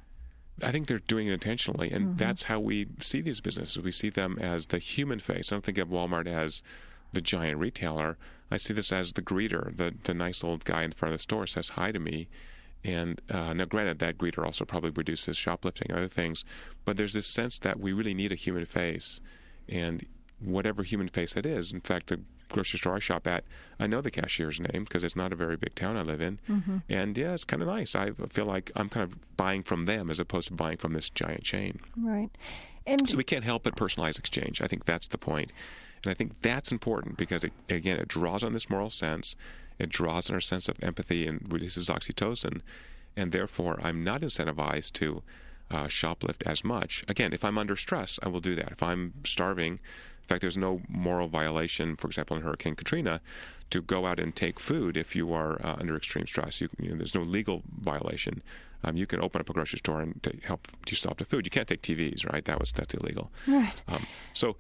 Speaker 5: I think they're doing it intentionally, and mm-hmm. that's how we see these businesses. We see them as the human face. I don't think of Walmart as the giant retailer. I see this as the greeter, the the nice old guy in front of the store says hi to me. And uh, now, granted, that greeter also probably reduces shoplifting and other things, but there's this sense that we really need a human face, and whatever human face that is. In fact, the grocery store I shop at, I know the cashier's name because it's not a very big town I live in. Mm-hmm. And yeah, it's kind of nice. I feel like I'm kind of buying from them as opposed to buying from this giant chain.
Speaker 1: Right.
Speaker 5: And so we can't help but personalize exchange. I think that's the point. And I think that's important because, it, again, it draws on this moral sense, it draws on our sense of empathy and releases oxytocin. And therefore, I'm not incentivized to uh, shoplift as much. Again, if I'm under stress, I will do that. If I'm starving, in fact, there's no moral violation, for example, in Hurricane Katrina, to go out and take food if you are uh, under extreme stress. You, you know, there's no legal violation. Um, you can open up a grocery store and help yourself to food. You can't take TVs, right? That was that's illegal.
Speaker 1: Right. Um,
Speaker 5: so,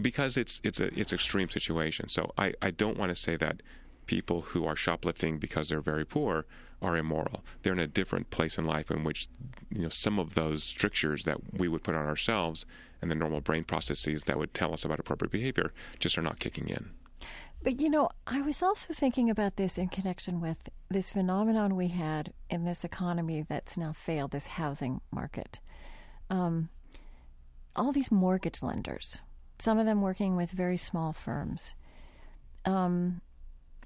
Speaker 5: because it's it's a it's extreme situation. So I I don't want to say that people who are shoplifting because they're very poor are immoral. They're in a different place in life in which you know some of those strictures that we would put on ourselves and the normal brain processes that would tell us about appropriate behavior just are not kicking in.
Speaker 1: But you know, I was also thinking about this in connection with this phenomenon we had in this economy that's now failed, this housing market. Um, all these mortgage lenders, some of them working with very small firms. Um,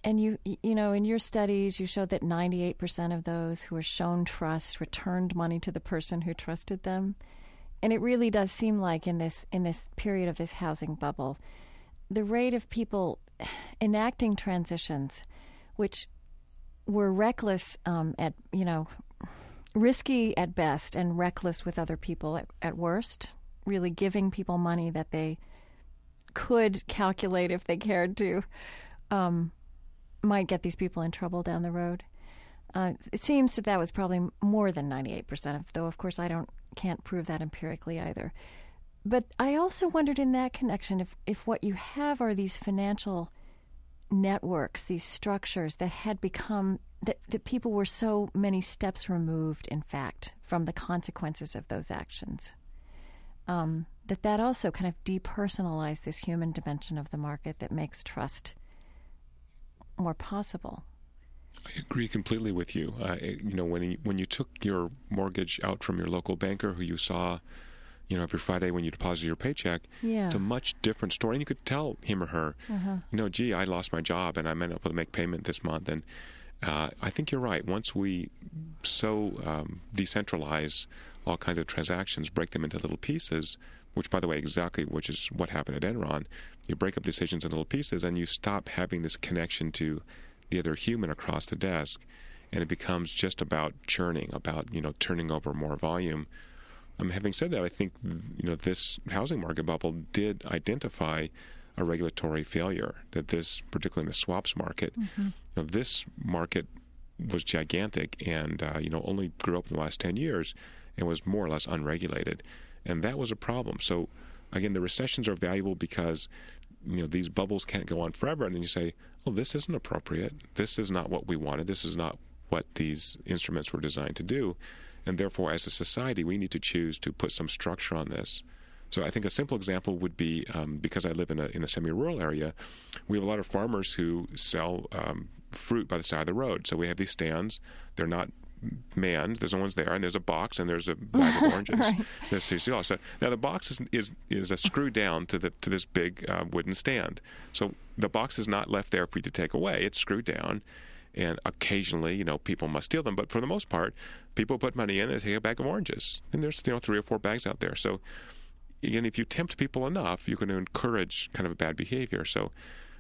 Speaker 1: and you you know in your studies you showed that 98% of those who were shown trust returned money to the person who trusted them. And it really does seem like in this in this period of this housing bubble the rate of people [SIGHS] enacting transitions which were reckless um, at you know risky at best and reckless with other people at, at worst really giving people money that they could calculate if they cared to um, might get these people in trouble down the road. Uh, it seems that that was probably more than 98%, though of course I don't can't prove that empirically either. But I also wondered in that connection if, if what you have are these financial networks, these structures that had become that, that people were so many steps removed, in fact, from the consequences of those actions. Um, that that also kind of depersonalized this human dimension of the market that makes trust more possible.
Speaker 5: I agree completely with you. Uh, you know, when you, when you took your mortgage out from your local banker, who you saw, you know, every Friday when you deposited your paycheck,
Speaker 1: yeah.
Speaker 5: it's a much different story, and you could tell him or her, uh-huh. you know, gee, I lost my job and I'm unable to make payment this month, and uh, I think you're right. Once we so um, decentralize all kinds of transactions, break them into little pieces, which, by the way, exactly which is what happened at Enron. You break up decisions in little pieces, and you stop having this connection to the other human across the desk, and it becomes just about churning, about you know turning over more volume. Um, having said that, I think you know this housing market bubble did identify a regulatory failure. That this, particularly in the swaps market, mm-hmm. you know, this market was gigantic and uh, you know only grew up in the last ten years and was more or less unregulated and that was a problem. So again, the recessions are valuable because you know these bubbles can't go on forever, and then you say, "Oh, this isn't appropriate. This is not what we wanted. This is not what these instruments were designed to do." And therefore, as a society, we need to choose to put some structure on this. So I think a simple example would be um, because I live in a in a semi-rural area, we have a lot of farmers who sell um, fruit by the side of the road. So we have these stands. They're not manned. There's no one's there, and there's a box, and there's a [LAUGHS] bag of oranges. right. That's So now the box is is is a screw down to the to this big uh, wooden stand. So the box is not left there for you to take away. It's screwed down, and occasionally, you know, people must steal them. But for the most part, people put money in and take a bag of oranges, and there's you know three or four bags out there. So again, if you tempt people enough, you can encourage kind of a bad behavior. So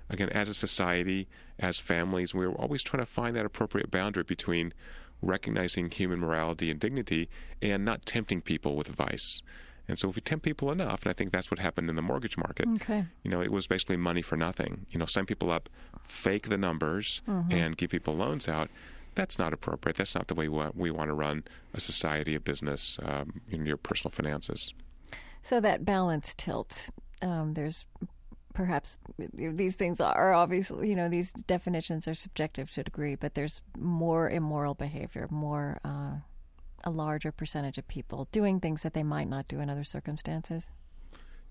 Speaker 5: again, as a society, as families, we're always trying to find that appropriate boundary between recognizing human morality and dignity and not tempting people with vice. And so if we tempt people enough, and I think that's what happened in the mortgage market.
Speaker 1: Okay.
Speaker 5: You know, it was basically money for nothing. You know, sign people up, fake the numbers, mm-hmm. and give people loans out. That's not appropriate. That's not the way we want, we want to run a society, a business, um, in your personal finances.
Speaker 1: So that balance tilts. Um, there's perhaps these things are obviously, you know, these definitions are subjective to a degree, but there's more immoral behavior, more, uh, a larger percentage of people doing things that they might not do in other circumstances.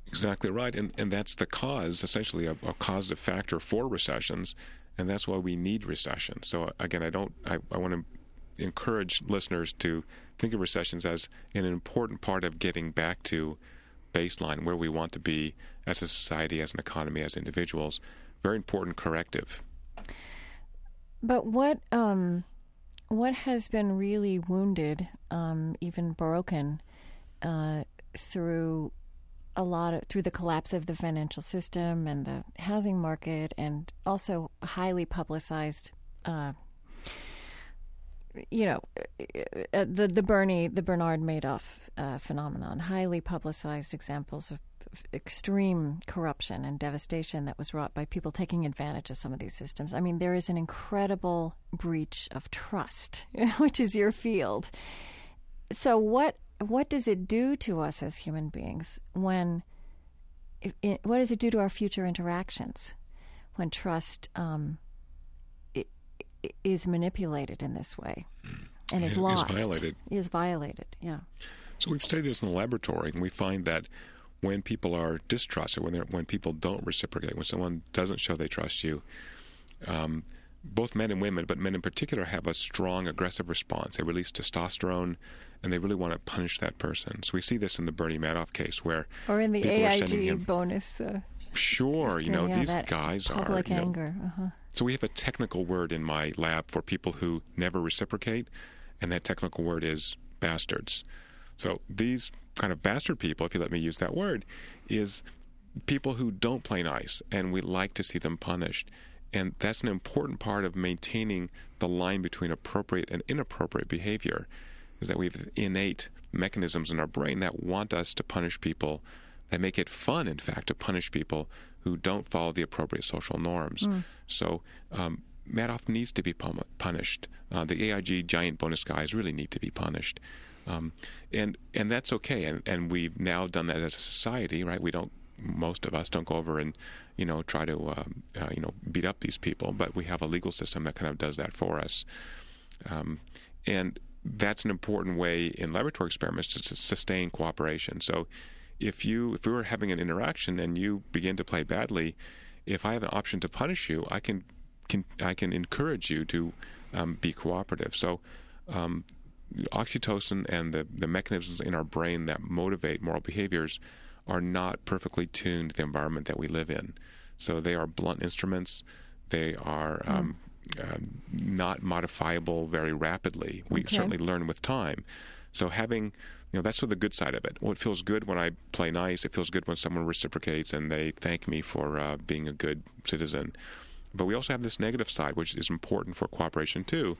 Speaker 5: Exactly right. And, and that's the cause, essentially, a, a causative factor for recessions. And that's why we need recessions. So, again, I don't, I, I want to encourage listeners to think of recessions as an important part of getting back to baseline where we want to be as a society, as an economy, as individuals very important corrective.
Speaker 1: But what um, what has been really wounded, um, even broken, uh, through a lot of through the collapse of the financial system and the housing market, and also highly publicized. Uh, you know, uh, the the Bernie the Bernard Madoff uh, phenomenon, highly publicized examples of extreme corruption and devastation that was wrought by people taking advantage of some of these systems. I mean, there is an incredible breach of trust, [LAUGHS] which is your field. So, what what does it do to us as human beings when? What does it do to our future interactions when trust um, is manipulated in this way and is lost?
Speaker 5: Is violated.
Speaker 1: Is violated. Yeah.
Speaker 5: So we've studied this in the laboratory, and we find that when people are distrusted, when when people don't reciprocate, when someone doesn't show they trust you, um, both men and women, but men in particular, have a strong aggressive response. They release testosterone, and they really want to punish that person. So we see this in the Bernie Madoff case, where
Speaker 1: or in the AIG bonus. Uh,
Speaker 5: sure, you know these guys
Speaker 1: public
Speaker 5: are
Speaker 1: you know. Uh-huh.
Speaker 5: So we have a technical word in my lab for people who never reciprocate, and that technical word is bastards. So these kind of bastard people, if you let me use that word, is people who don't play nice, and we like to see them punished. And that's an important part of maintaining the line between appropriate and inappropriate behavior, is that we have innate mechanisms in our brain that want us to punish people, that make it fun, in fact, to punish people who don't follow the appropriate social norms. Mm. So, um, Madoff needs to be punished. Uh, the AIG giant bonus guys really need to be punished. Um, and and that's okay. And and we've now done that as a society, right? We don't. Most of us don't go over and you know try to uh, uh, you know beat up these people, but we have a legal system that kind of does that for us. Um, and that's an important way in laboratory experiments to sustain cooperation. So if you if we were having an interaction and you begin to play badly, if I have an option to punish you, I can, can I can encourage you to um, be cooperative. So um, oxytocin and the, the mechanisms in our brain that motivate moral behaviors are not perfectly tuned to the environment that we live in. So they are blunt instruments. They are mm. um, uh, not modifiable very rapidly. We okay. certainly learn with time. So having, you know, that's sort of the good side of it. Well, it feels good when I play nice. It feels good when someone reciprocates and they thank me for uh, being a good citizen. But we also have this negative side, which is important for cooperation too,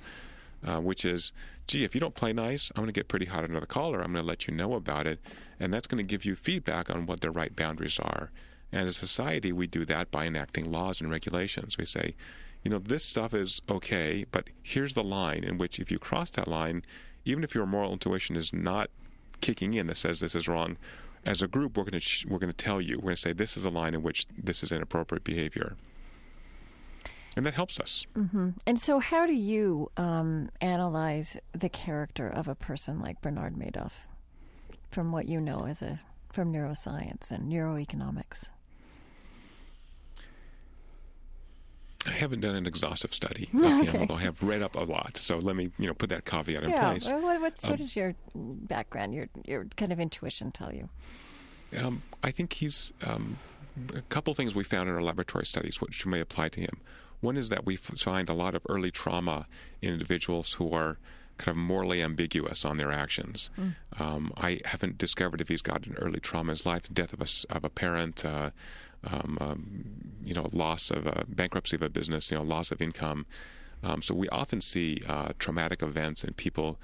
Speaker 5: uh, which is, gee, if you don't play nice, I'm going to get pretty hot under the collar. I'm going to let you know about it, and that's going to give you feedback on what the right boundaries are. And as a society, we do that by enacting laws and regulations. We say, you know, this stuff is okay, but here's the line in which if you cross that line, even if your moral intuition is not kicking in that says this is wrong, as a group, we're going to sh- we're going to tell you. We're going to say this is a line in which this is inappropriate behavior and that helps us.
Speaker 1: Mm-hmm. And so, how do you um, analyze the character of a person like Bernard Madoff, from what you know as a from neuroscience and neuroeconomics?
Speaker 5: I haven't done an exhaustive study of [LAUGHS] okay. him, although I have read up a lot. So let me, you know, put that caveat in
Speaker 1: yeah.
Speaker 5: place.
Speaker 1: What, what's, um, what is your background, your your kind of intuition tell you?
Speaker 5: Um, I think he's um, a couple things we found in our laboratory studies which may apply to him. One is that we find a lot of early trauma in individuals who are kind of morally ambiguous on their actions. Mm. Um, I haven't discovered if he's got an early trauma in his life, death of a, of a parent, uh, um, um, you know, loss of a bankruptcy of a business, you know, loss of income. Um, so we often see uh, traumatic events in people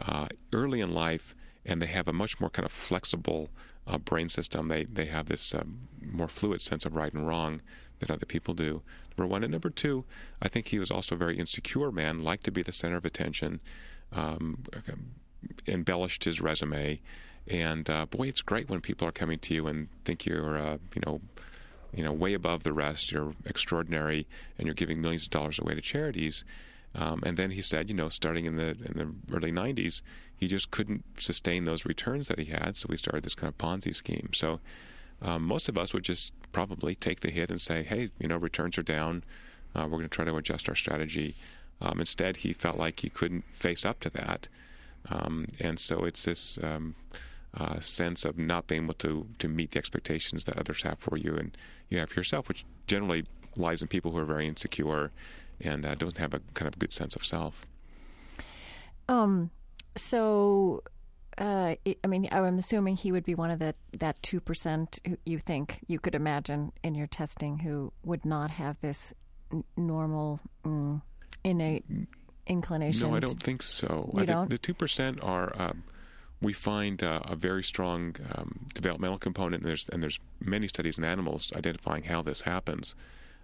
Speaker 5: uh, early in life, and they have a much more kind of flexible uh, brain system. They they have this um, more fluid sense of right and wrong than other people do. Number one. And number two, I think he was also a very insecure man, liked to be the center of attention, um, embellished his resume. And uh, boy, it's great when people are coming to you and think you're, uh, you know, you know, way above the rest. You're extraordinary, and you're giving millions of dollars away to charities. Um, and then he said, you know, starting in the in the early '90s, he just couldn't sustain those returns that he had, so we started this kind of Ponzi scheme. So um, most of us would just probably take the hit and say, hey, you know, returns are down. Uh, we're going to try to adjust our strategy. Um, instead, he felt like he couldn't face up to that. Um, and so it's this um, uh, sense of not being able to, to meet the expectations that others have for you and you have for yourself, which generally lies in people who are very insecure and uh, don't have a kind of good sense of self.
Speaker 1: Um. So, uh, it, I mean, I'm assuming he would be one of the that two percent you think you could imagine in your testing who would not have this n- normal mm, innate inclination.
Speaker 5: No, I don't think so. I the two percent are. Um, we find uh, a very strong um, developmental component, and there's and there's many studies in animals identifying how this happens.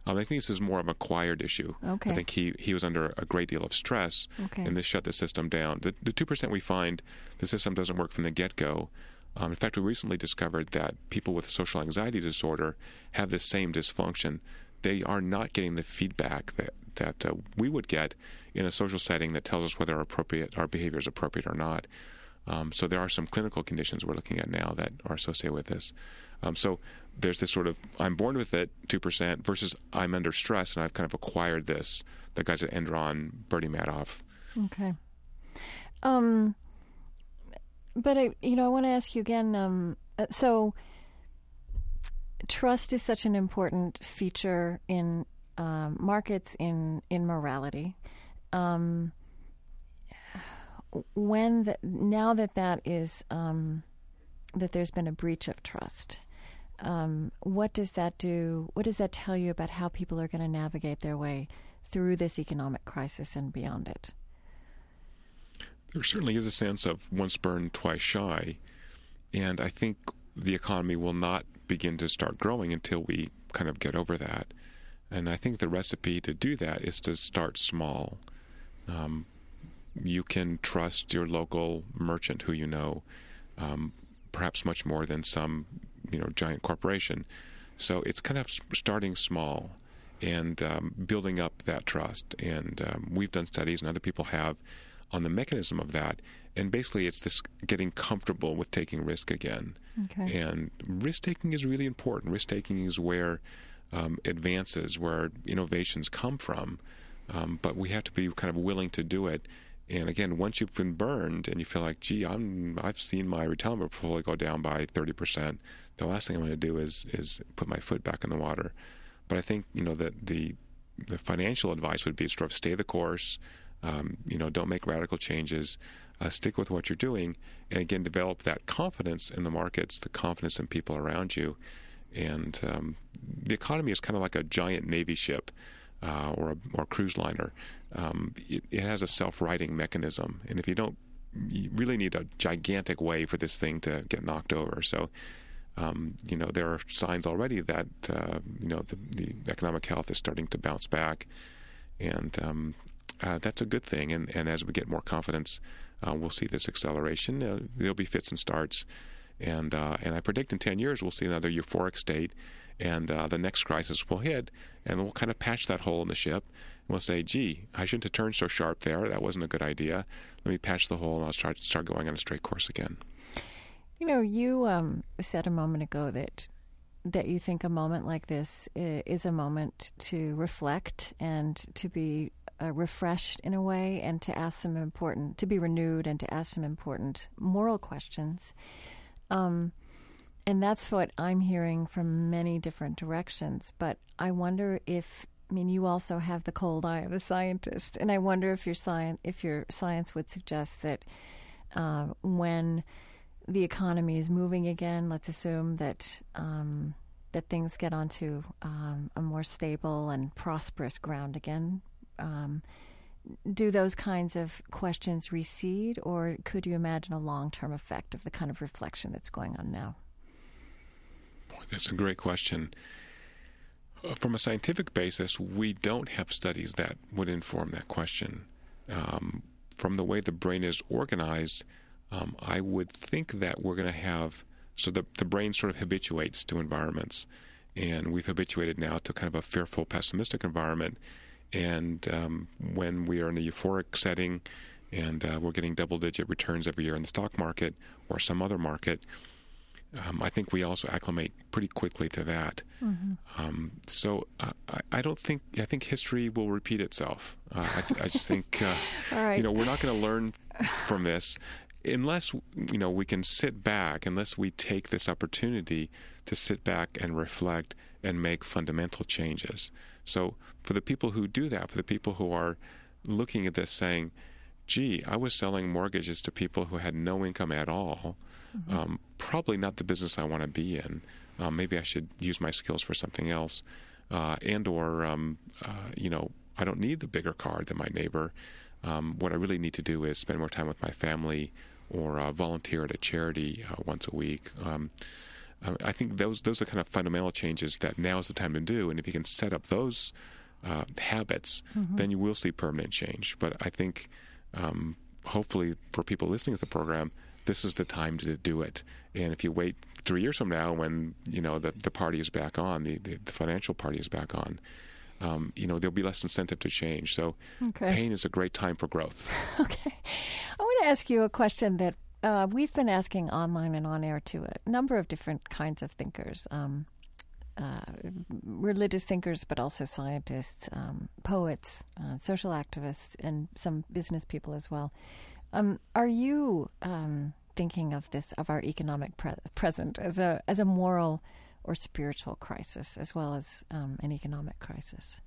Speaker 5: Um, I think this is more of an acquired issue.
Speaker 1: Okay.
Speaker 5: I think he, he was under a great deal of stress,
Speaker 1: Okay.
Speaker 5: and this shut the system down. The the two percent we find the system doesn't work from the get go. Um, in fact, we recently discovered that people with social anxiety disorder have the same dysfunction. They are not getting the feedback that that uh, we would get in a social setting that tells us whether our appropriate our behavior is appropriate or not. Um, so there are some clinical conditions we're looking at now that are associated with this. Um, so there's this sort of I'm born with it, two percent, versus I'm under stress and I've kind of acquired this. The guys at Enron, Bernie Madoff.
Speaker 1: Okay. Um, but I, you know, I want to ask you again. Um, uh, so trust is such an important feature in um, markets in in morality. Um, when the, now that that is um, that there's been a breach of trust, um, what does that do? What does that tell you about how people are going to navigate their way through this economic crisis and beyond it?
Speaker 5: There certainly is a sense of once burned, twice shy, and I think the economy will not begin to start growing until we kind of get over that. And I think the recipe to do that is to start small. Um, you can trust your local merchant who you know, um, perhaps much more than some, you know, giant corporation. So it's kind of starting small and um, building up that trust. And um, we've done studies, and other people have, on the mechanism of that. And basically, it's this getting comfortable with taking risk again.
Speaker 1: Okay.
Speaker 5: And risk taking is really important. Risk taking is where um, advances, where innovations come from. Um, but we have to be kind of willing to do it. And again, once you've been burned and you feel like, gee, I'm I've seen my retirement portfolio go down by thirty percent. The last thing I'm going to do is is put my foot back in the water. But I think you know that the the financial advice would be sort of stay the course. Um, you know, don't make radical changes. Uh, stick with what you're doing, and again, develop that confidence in the markets, the confidence in people around you. And um, the economy is kind of like a giant navy ship uh, or a or a cruise liner. Um, it, it has a self-righting mechanism, and if you don't, you really need a gigantic wave for this thing to get knocked over. So. Um, you know, there are signs already that uh, you know the, the economic health is starting to bounce back, and um, uh, that's a good thing. And, and as we get more confidence, uh, we'll see this acceleration. Uh, there'll be fits and starts, and uh, and I predict in ten years we'll see another euphoric state, and uh, the next crisis will hit, and we'll kind of patch that hole in the ship. We'll say, "Gee, I shouldn't have turned so sharp there. That wasn't a good idea. Let me patch the hole, and I'll start start going on a straight course again."
Speaker 1: You know, you um, said a moment ago that that you think a moment like this is a moment to reflect and to be uh, refreshed in a way, and to ask some important, to be renewed, and to ask some important moral questions. Um, and that's what I'm hearing from many different directions. But I wonder if, I mean, you also have the cold eye of a scientist, and I wonder if your science, if your science would suggest that uh, when the economy is moving again, let's assume that um, that things get onto um, a more stable and prosperous ground again. Um, do those kinds of questions recede, or could you imagine a long-term effect of the kind of reflection that's going on now?
Speaker 5: Boy, that's a great question. From a scientific basis, we don't have studies that would inform that question. Um, from the way the brain is organized, um, I would think that we're going to have so the the brain sort of habituates to environments, and we've habituated now to kind of a fearful, pessimistic environment. And um, when we are in a euphoric setting, and uh, we're getting double-digit returns every year in the stock market or some other market, um, I think we also acclimate pretty quickly to that. Um, so uh, I, I don't think I think history will repeat itself. Uh, I, th- I just think uh, [LAUGHS]
Speaker 1: right.
Speaker 5: you know we're not going to learn from this unless you know we can sit back unless we take this opportunity to sit back and reflect and make fundamental changes. So, for the people who do that, for the people who are looking at this saying, gee, I was selling mortgages to people who had no income at all, mm-hmm. um, probably not the business I want to be in. Uh, maybe I should use my skills for something else. Uh, and or, um, uh, you know, I don't need the bigger car than my neighbor. Um, what I really need to do is spend more time with my family or uh, volunteer at a charity uh, once a week. Um, I think those those are kind of fundamental changes that now is the time to do. And if you can set up those uh, habits, mm-hmm. then you will see permanent change. But I think, um, hopefully, for people listening to the program, this is the time to do it. And if you wait three years from now, when you know the the party is back on, the the, the financial party is back on, um, you know, there'll be less incentive to change. So okay. pain is a great time for growth. [LAUGHS]
Speaker 1: okay. I want to ask you a question that uh, we've been asking online and on air to a number of different kinds of thinkers. Um, uh, religious thinkers, but also scientists, um, poets, uh, social activists, and some business people as well. Um, are you um, thinking of this of our economic pre- present as a as a moral or spiritual crisis as well as um, an economic crisis?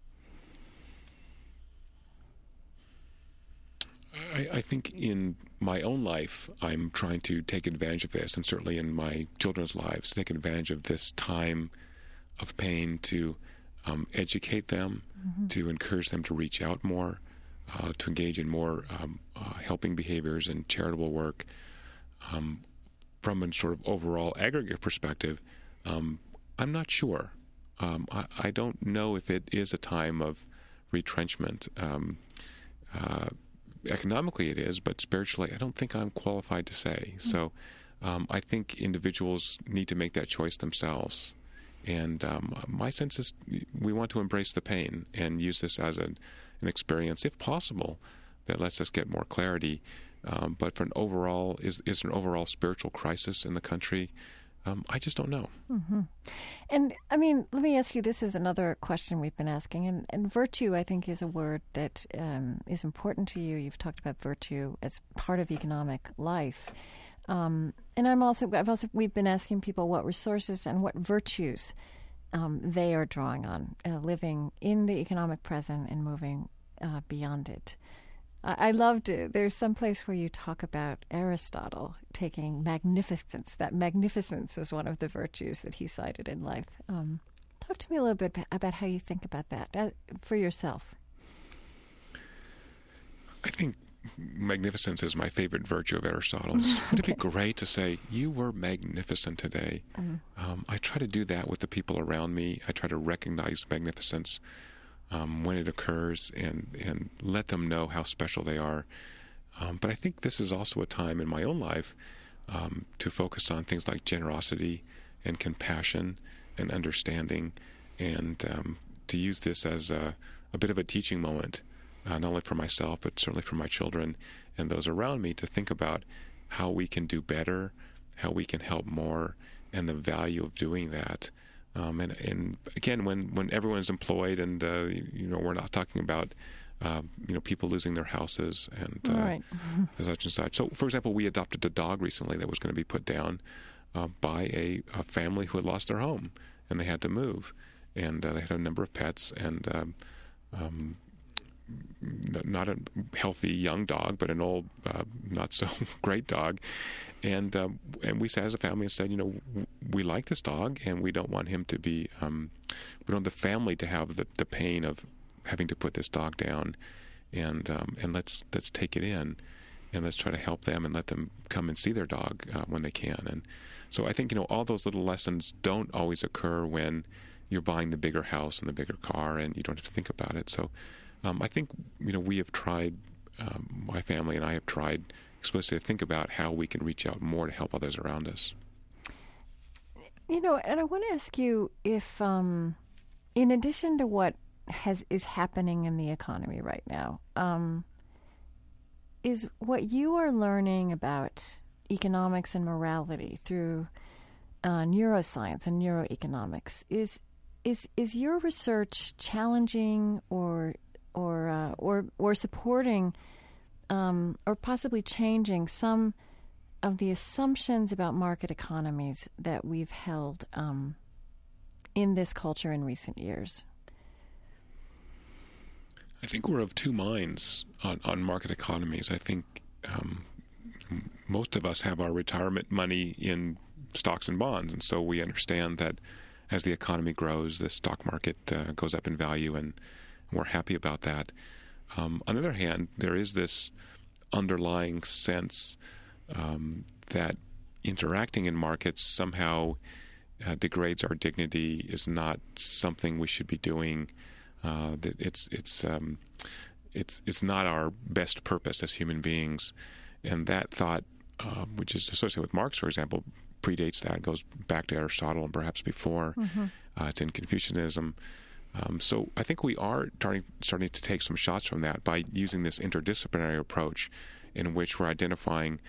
Speaker 5: I, I, think in my own life, I'm trying to take advantage of this, and certainly in my children's lives, take advantage of this time of pain to um, educate them, mm-hmm. to encourage them to reach out more, uh, to engage in more um, uh, helping behaviors and charitable work. Um, from a sort of overall aggregate perspective, um, I'm not sure. Um, I, I, don't know if it is a time of retrenchment. Um, uh, economically, it is, but spiritually, I don't think I'm qualified to say. Mm-hmm. So um, I think individuals need to make that choice themselves. And um, my sense is we want to embrace the pain and use this as an, an experience, if possible, that lets us get more clarity. Um, but for an overall, is, is an overall spiritual crisis in the country? Um, I just don't know.
Speaker 1: Mm-hmm. And I mean, let me ask you this is another question we've been asking. And, and virtue, I think, is a word that um, is important to you. You've talked about virtue as part of economic life. Um, and I'm also, I've also, we've been asking people what resources and what virtues um, they are drawing on, uh, living in the economic present and moving uh, beyond it. I loved it. There's some place where you talk about Aristotle taking magnificence. That magnificence is one of the virtues that he cited in life. Um, talk to me a little bit about how you think about that uh, for yourself.
Speaker 5: I think magnificence is my favorite virtue of Aristotle's. [LAUGHS] okay. Would it be great to say, You were magnificent today? Mm. Um, I try to do that with the people around me. I try to recognize magnificence um, when it occurs and, and let them know how special they are. Um, but I think this is also a time in my own life um, to focus on things like generosity and compassion and understanding, and um, to use this as a, a, bit of a teaching moment, uh, not only for myself, but certainly for my children and those around me to think about how we can do better, how we can help more, and the value of doing that. Um, and, and again, when, when everyone is employed, and uh, you know, we're not talking about uh, you know people losing their houses and uh, right. [LAUGHS] such and such. So, for example, we adopted a dog recently that was going to be put down uh, by a, a, family who had lost their home and they had to move, and uh, they had a number of pets and. Um, um, not a healthy young dog, but an old, uh, not so [LAUGHS] great dog, and um, and we sat as a family and said, you know, we like this dog, and we don't want him to be, um, we don't want the family to have the, the pain of having to put this dog down, and um, and let's let's take it in, and let's try to help them and let them come and see their dog uh, when they can, and so I think you know all those little lessons don't always occur when you're buying the bigger house and the bigger car, and you don't have to think about it. So um, I think you know we have tried, um, my family and I have tried explicitly to think about how we can reach out more to help others around us.
Speaker 1: You know, and I want to ask you if, um, in addition to what has is happening in the economy right now, um, is what you are learning about economics and morality through uh, neuroscience and neuroeconomics is is is your research challenging or or uh, or or supporting um, or possibly changing some of the assumptions about market economies that we've held um, in this culture in recent years?
Speaker 5: I think we're of two minds on, on market economies. I think um, most of us have our retirement money in stocks and bonds, and so we understand that as the economy grows, the stock market uh, goes up in value, and we're happy about that. Um, on the other hand, there is this underlying sense um, that interacting in markets somehow uh, degrades our dignity, is not something we should be doing. Uh, it's it's um, it's it's not our best purpose as human beings, and that thought, uh, which is associated with Marx, for example, predates that, goes back to Aristotle and perhaps before. Mm-hmm. Uh, it's in Confucianism. Um, so I think we are starting, starting to take some shots from that by using this interdisciplinary approach in which we're identifying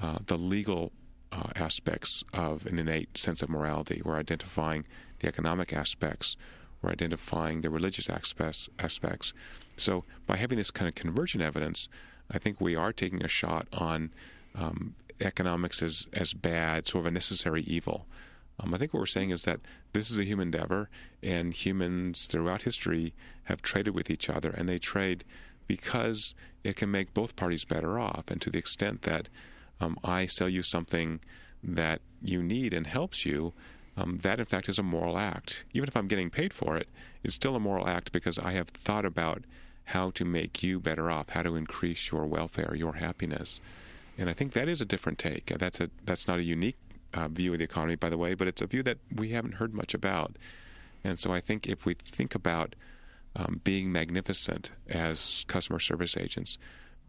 Speaker 5: uh, the legal uh, aspects of an innate sense of morality. We're identifying the economic aspects. We're identifying the religious aspects. aspects. So by having this kind of convergent evidence, I think we are taking a shot on um, economics as as bad, sort of a necessary evil. Um, I think what we're saying is that this is a human endeavor, and humans throughout history have traded with each other, and they trade because it can make both parties better off. And to the extent that um, I sell you something that you need and helps you, um, that in fact is a moral act. Even if I'm getting paid for it, it's still a moral act because I have thought about how to make you better off, how to increase your welfare, your happiness. And I think that is a different take. That's a that's not a unique uh, view of the economy, by the way, but it's a view that we haven't heard much about. And so I think if we think about um, being magnificent as customer service agents,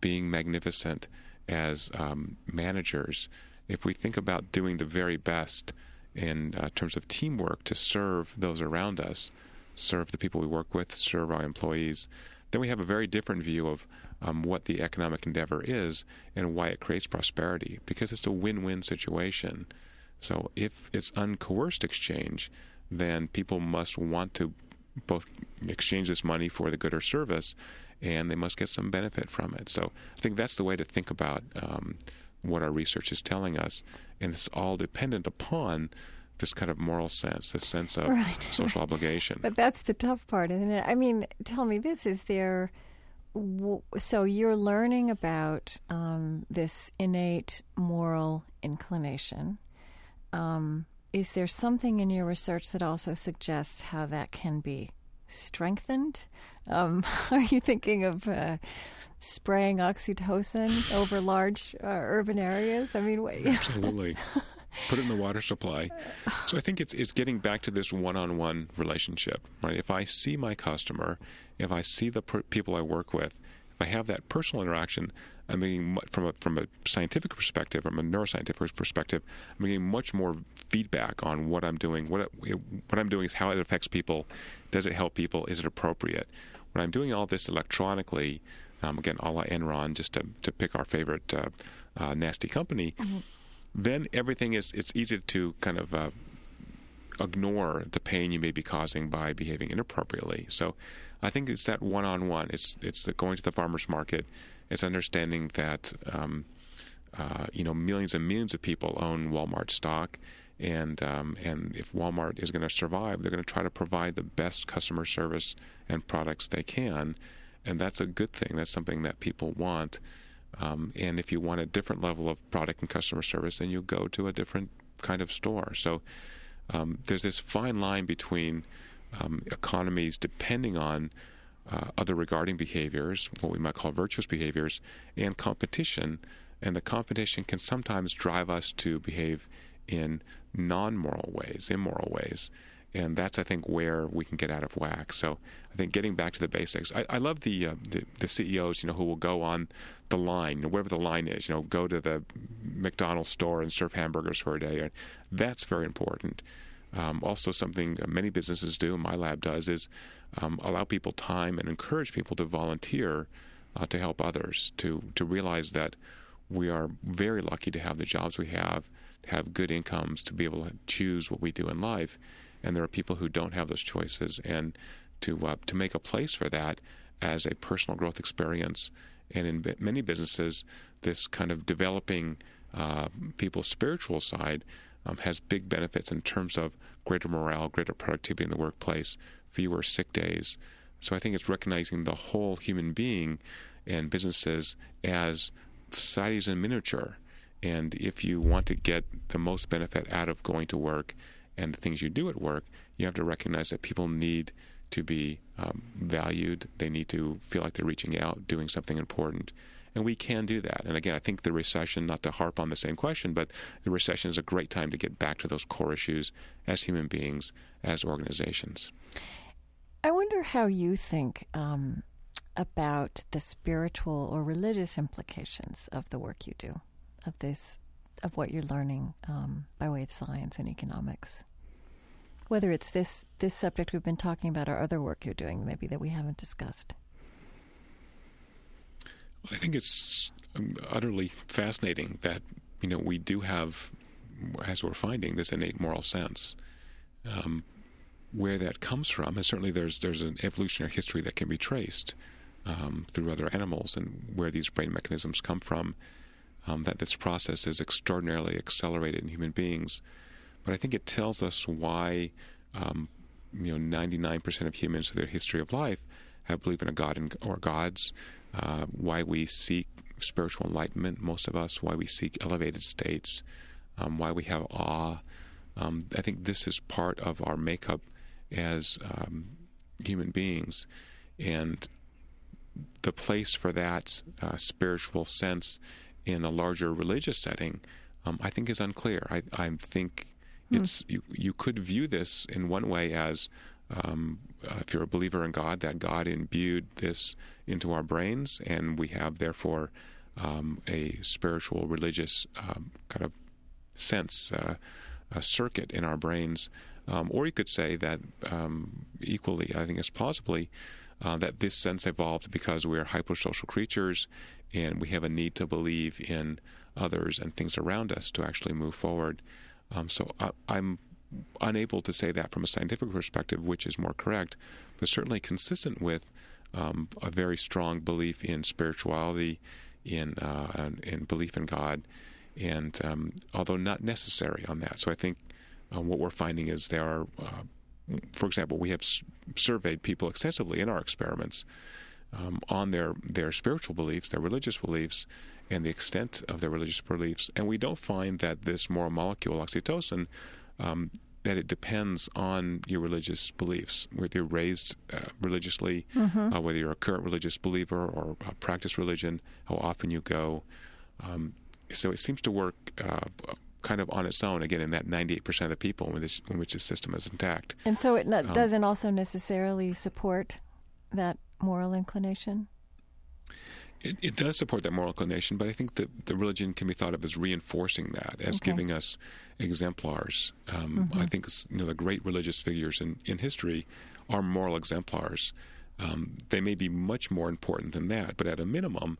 Speaker 5: being magnificent as um, managers, if we think about doing the very best in uh, terms of teamwork to serve those around us, serve the people we work with, serve our employees, then we have a very different view of um, what the economic endeavor is and why it creates prosperity, because it's a win win situation. So if it's uncoerced exchange, then people must want to both exchange this money for the good or service, and they must get some benefit from it. So I think that's the way to think about um, what our research is telling us, and it's all dependent upon this kind of moral sense, this sense of right. [LAUGHS] social obligation.
Speaker 1: But that's the tough part, isn't it? I mean, tell me this: is there so you're learning about um, this innate moral inclination. Um, is there something in your research that also suggests how that can be strengthened? Um, [LAUGHS] are you thinking of uh, spraying oxytocin over large uh, urban areas? I mean, wait. [LAUGHS]
Speaker 5: Absolutely. Put it in the water supply. So I think it's it's getting back to this one-on-one relationship, right? If I see my customer if I see the per- people I work with, if I have that personal interaction, I'm getting from a from a scientific perspective, from a neuroscientific perspective, I'm getting much more feedback on what I'm doing. What what I'm doing is how it affects people. Does it help people? Is it appropriate? When I'm doing all this electronically, um, again, a la Enron, just to to pick our favorite uh, uh, nasty company, mm-hmm. then everything is it's easy to kind of uh, ignore the pain you may be causing by behaving inappropriately. So I think it's that one-on-one. It's it's going to the farmers market. It's understanding that um, uh, you know millions and millions of people own Walmart stock, and um, and if Walmart is going to survive, they're going to try to provide the best customer service and products they can, and that's a good thing. That's something that people want. Um, and if you want a different level of product and customer service, then you go to a different kind of store. So um, there's this fine line between um, economies depending on uh, other regarding behaviors, what we might call virtuous behaviors, and competition. And the competition can sometimes drive us to behave in non moral ways, immoral ways. And that's, I think, where we can get out of whack. So I think getting back to the basics. I, I love the, uh, the, the CEOs, you know, who will go on the line, wherever the line is. You know, go to the McDonald's store and serve hamburgers for a day. That's very important. Um, also, something many businesses do, my lab does, is um, allow people time and encourage people to volunteer uh, to help others, to, to realize that we are very lucky to have the jobs we have, to have good incomes, to be able to choose what we do in life. And there are people who don't have those choices. And to, uh, to make a place for that as a personal growth experience. And in many businesses, this kind of developing uh, people's spiritual side um, has big benefits in terms of greater morale, greater productivity in the workplace, fewer sick days. So I think it's recognizing the whole human being and businesses as societies in miniature. And if you want to get the most benefit out of going to work and the things you do at work, you have to recognize that people need to be um, valued. They need to feel like they're reaching out, doing something important. And we can do that. And again, I think the recession, not to harp on the same question, but the recession is a great time to get back to those core issues as human beings, as organizations.
Speaker 1: Wonder how you think um, about the spiritual or religious implications of the work you do, of this, of what you're learning um, by way of science and economics. Whether it's this this subject we've been talking about, or other work you're doing, maybe that we haven't discussed.
Speaker 5: I think it's um, utterly fascinating that you know we do have, as we're finding, this innate moral sense. Um, where that comes from, and certainly there's there's an evolutionary history that can be traced um, through other animals, and where these brain mechanisms come from. Um, that this process is extraordinarily accelerated in human beings, but I think it tells us why, um, you know, 99% of humans through their history of life have believed in a god or gods, uh, why we seek spiritual enlightenment, most of us, why we seek elevated states, um, why we have awe. Um, I think this is part of our makeup as um, human beings. And the place for that uh, spiritual sense in a larger religious setting, um, I think, is unclear. I, I think hmm. it's you, you could view this in one way as um, uh, if you're a believer in God, that God imbued this into our brains, and we have therefore um, a spiritual, religious um, kind of sense, uh, a circuit in our brains. Um, or you could say that um, equally, I think, it's plausibly, uh, that this sense evolved because we are hypersocial creatures and we have a need to believe in others and things around us to actually move forward. Um, so I, I'm unable to say that from a scientific perspective, which is more correct, but certainly consistent with um, a very strong belief in spirituality, in uh, in belief in God, and um, although not necessary on that. So I think uh, what we're finding is there are, uh, for example, we have s- surveyed people extensively in our experiments um, on their their spiritual beliefs, their religious beliefs, and the extent of their religious beliefs, and we don't find that this moral molecule oxytocin um, that it depends on your religious beliefs, whether you're raised uh, religiously, mm-hmm. uh, whether you're a current religious believer or uh, practice religion, how often you go. Um, so it seems to work uh, kind of on its own, again, in that 98% of the people in, this, in which the system is intact.
Speaker 1: And so it um, doesn't also necessarily support that moral inclination?
Speaker 5: It, it, does support that moral inclination, but I think that the religion can be thought of as reinforcing that, as okay. giving us exemplars. Um, mm-hmm. I think you know the great religious figures in, in history are moral exemplars. Um, they may be much more important than that, but at a minimum,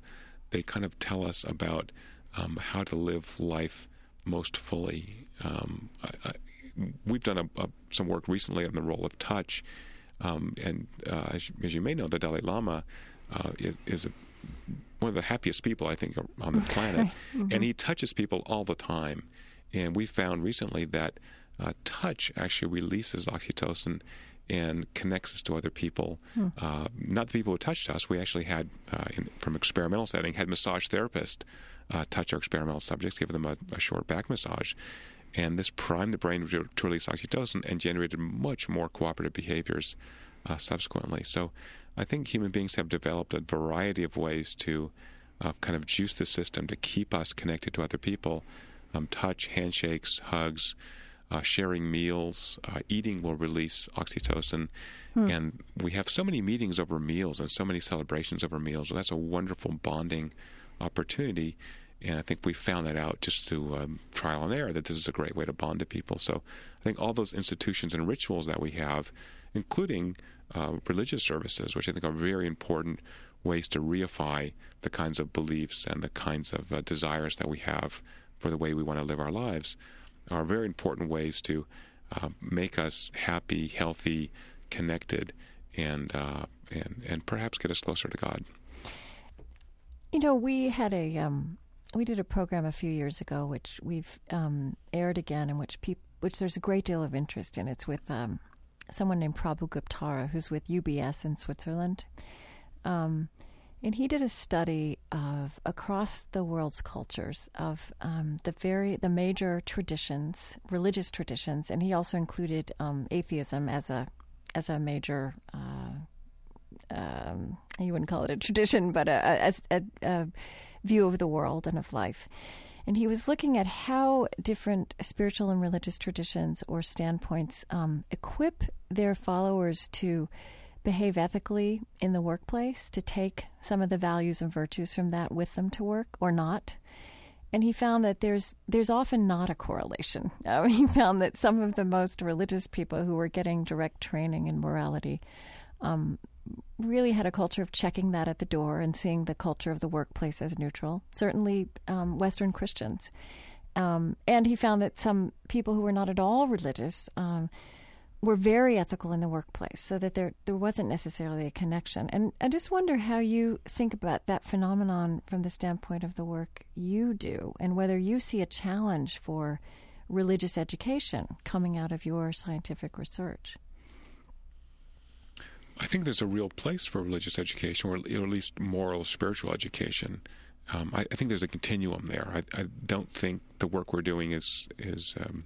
Speaker 5: they kind of tell us about um, how to live life most fully. Um, I, I, we've done a, a, some work recently on the role of touch, um, and uh, as, as, you may know, the Dalai Lama uh, is a one of the happiest people I think on the planet, [LAUGHS] mm-hmm. and he touches people all the time. And we found recently that uh, touch actually releases oxytocin and connects us to other people. Hmm. Uh, not the people who touched us. We actually had, uh, in, from experimental setting, had massage therapists uh, touch our experimental subjects, give them a, a, short back massage, and this primed the brain to, to release oxytocin and generated much more cooperative behaviors uh, subsequently. So I think human beings have developed a variety of ways to uh, kind of juice the system to keep us connected to other people. Um, touch, handshakes, hugs, uh, sharing meals, uh, eating will release oxytocin. Hmm. And we have so many meetings over meals and so many celebrations over meals. that's a wonderful bonding opportunity. And I think we found that out just through um, trial and error that this is a great way to bond to people. So I think all those institutions and rituals that we have, including uh, religious services, which I think are very important ways to reify the kinds of beliefs and the kinds of uh, desires that we have for the way we want to live our lives, are very important ways to uh, make us happy, healthy, connected, and uh, and and perhaps get us closer to God.
Speaker 1: You know, we had a um, we did a program a few years ago, which we've um, aired again, in which people, which there's a great deal of interest in. It's with um, someone named Prabhu Guptara, who's with UBS in Switzerland. Um, and he did a study of across the world's cultures of um, the very the major traditions, religious traditions, and he also included um, atheism as a as a major. Uh, um, you wouldn't call it a tradition, but a, a, a, view of the world and of life. And he was looking at how different spiritual and religious traditions or standpoints um, equip their followers to behave ethically in the workplace, to take some of the values and virtues from that with them to work or not. And he found that there's there's often not a correlation. [LAUGHS] Uh, he found that some of the most religious people who were getting direct training in morality um, really had a culture of checking that at the door and seeing the culture of the workplace as neutral. Certainly, um, Western Christians. Um, and he found that some people who were not at all religious um, were very ethical in the workplace, so that there there wasn't necessarily a connection. And I just wonder how you think about that phenomenon from the standpoint of the work you do, and whether you see a challenge for religious education coming out of your scientific research.
Speaker 5: I think there's a real place for religious education, or, at least moral, spiritual education. Um, I, I, think there's a continuum there. I, I, don't think the work we're doing is is um,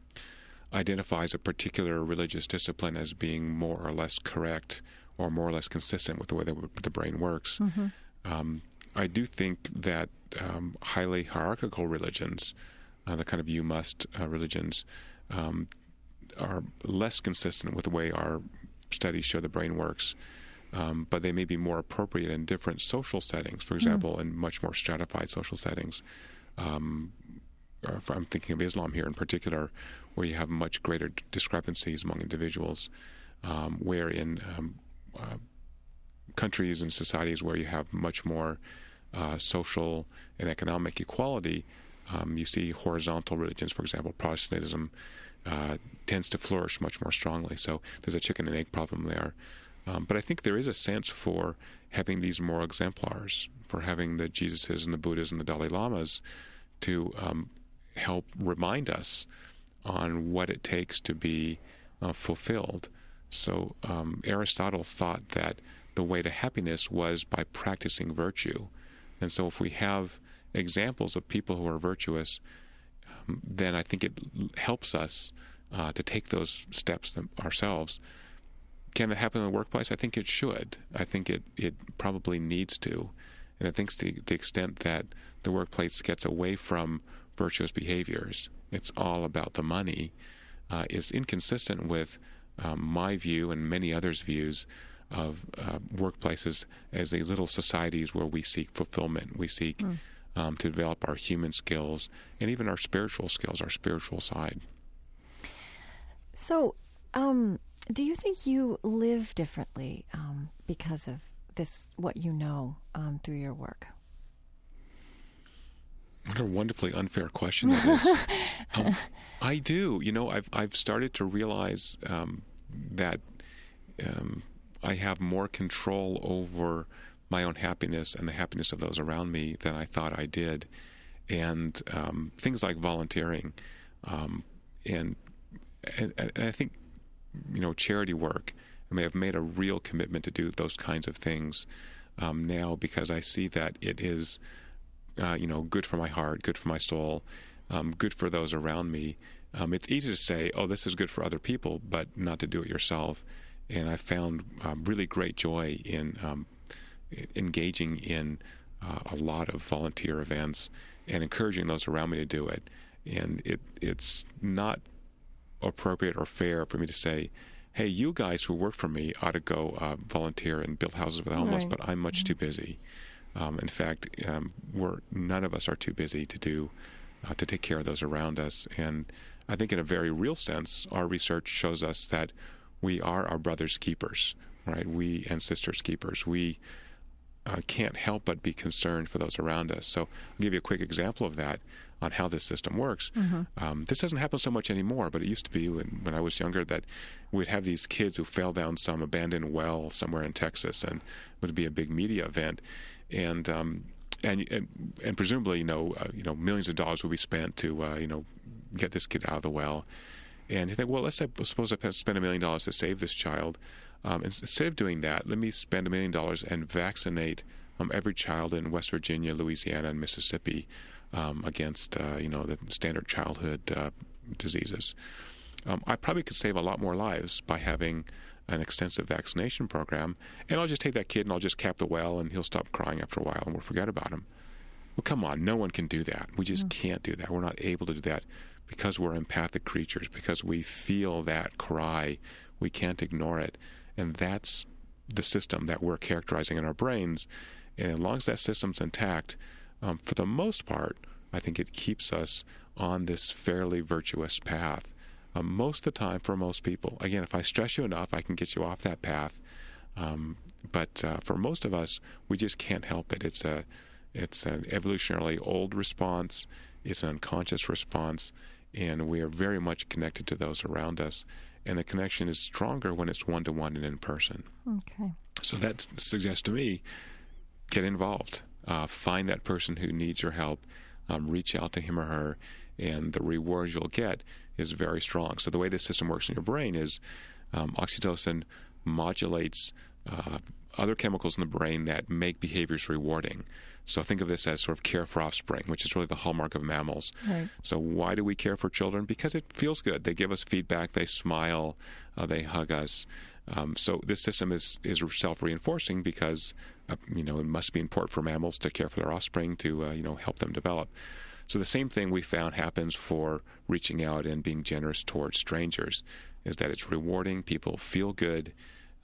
Speaker 5: identifies a particular religious discipline as being more or less correct or more or less consistent with the way the, the brain works. Mm-hmm. Um, I do think that um, highly hierarchical religions, uh, the kind of you must uh, religions, um, are less consistent with the way our studies show the brain works. Um, but they may be more appropriate in different social settings. For example, mm. in much more stratified social settings, um, I'm thinking of Islam here in particular, where you have much greater discrepancies among individuals, um, where in um, uh, countries and societies where you have much more uh, social and economic equality, um, you see horizontal religions, for example, Protestantism uh, tends to flourish much more strongly. So there's a chicken and egg problem there. Um, but I think there is a sense for having these moral exemplars, for having the Jesuses and the Buddhas and the Dalai Lamas to um, help remind us on what it takes to be uh, fulfilled. So um, Aristotle thought that the way to happiness was by practicing virtue. And so if we have examples of people who are virtuous, um, then I think it helps us uh, to take those steps ourselves. Can it happen in the workplace? I think it should. I think it, it probably needs to. And I think to the extent that the workplace gets away from virtuous behaviors, it's all about the money, uh, is inconsistent with um, my view and many others' views of uh, workplaces as these little societies where we seek fulfillment, we seek mm. Um, to develop our human skills and even our spiritual skills, our spiritual side.
Speaker 1: So, um, do you think you live differently um, because of this, what you know um, through your work?
Speaker 5: What a wonderfully unfair question that is. [LAUGHS] um, I do. You know, I've I've started to realize um, that um, I have more control over my own happiness and the happiness of those around me than I thought I did, and um, things like volunteering, um, and, and and I think you know charity work. I may have made a real commitment to do those kinds of things um, now because I see that it is uh, you know, good for my heart, good for my soul, um, good for those around me. Um, it's easy to say, oh, this is good for other people, but not to do it yourself. And I found um, really great joy in um, engaging in uh, a lot of volunteer events and encouraging those around me to do it. And it it's not appropriate or fair for me to say, hey, you guys who work for me ought to go uh, volunteer and build houses for the homeless, right. but I'm much mm-hmm. too busy. Um, in fact, um, we're none of us are too busy to do uh, to take care of those around us. And I think, in a very real sense, our research shows us that we are our brother's keepers, right? We and sisters keepers. We uh, can't help but be concerned for those around us. So, I'll give you a quick example of that on how this system works. Mm-hmm. Um, this doesn't happen so much anymore, but it used to be when, when I was younger that we'd have these kids who fell down some abandoned well somewhere in Texas, and it would be a big media event and um, and, and and presumably, you know, uh, you know, millions of dollars will be spent to uh, you know get this kid out of the well. And you think, well, let's say, suppose I spend a million dollars to save this child. Um, instead of doing that, let me spend a million dollars and vaccinate um, every child in West Virginia, Louisiana, and Mississippi um, against uh, you know the standard childhood uh, diseases. Um, I probably could save a lot more lives by having an extensive vaccination program, and I'll just take that kid and I'll just cap the well, and he'll stop crying after a while, and we'll forget about him. Well, come on, no one can do that. We just mm. can't do that. We're not able to do that because we're empathic creatures, because we feel that cry. We can't ignore it. And that's the system that we're characterizing in our brains. And as long as that system's intact, um, for the most part, I think it keeps us on this fairly virtuous path. Um, most of the time, for most people, again, if I stress you enough, I can get you off that path. Um, but uh, for most of us, we just can't help it. It's a, it's an evolutionarily old response. It's an unconscious response, and we are very much connected to those around us. And the connection is stronger when it's one to one and in person.
Speaker 1: Okay.
Speaker 5: So that suggests to me get involved. Uh, find that person who needs your help. Um, reach out to him or her, and the rewards you'll get is very strong. So the way this system works in your brain is um, oxytocin modulates uh, other chemicals in the brain that make behaviors rewarding. So think of this as sort of care for offspring, which is really the hallmark of mammals.
Speaker 1: Right.
Speaker 5: So why do we care for children? Because it feels good. They give us feedback. They smile. Uh, they hug us. Um, so this system is is self-reinforcing because uh, you know it must be important for mammals to care for their offspring to uh, you know help them develop. So the same thing we found happens for reaching out and being generous towards strangers, is that it's rewarding. People feel good,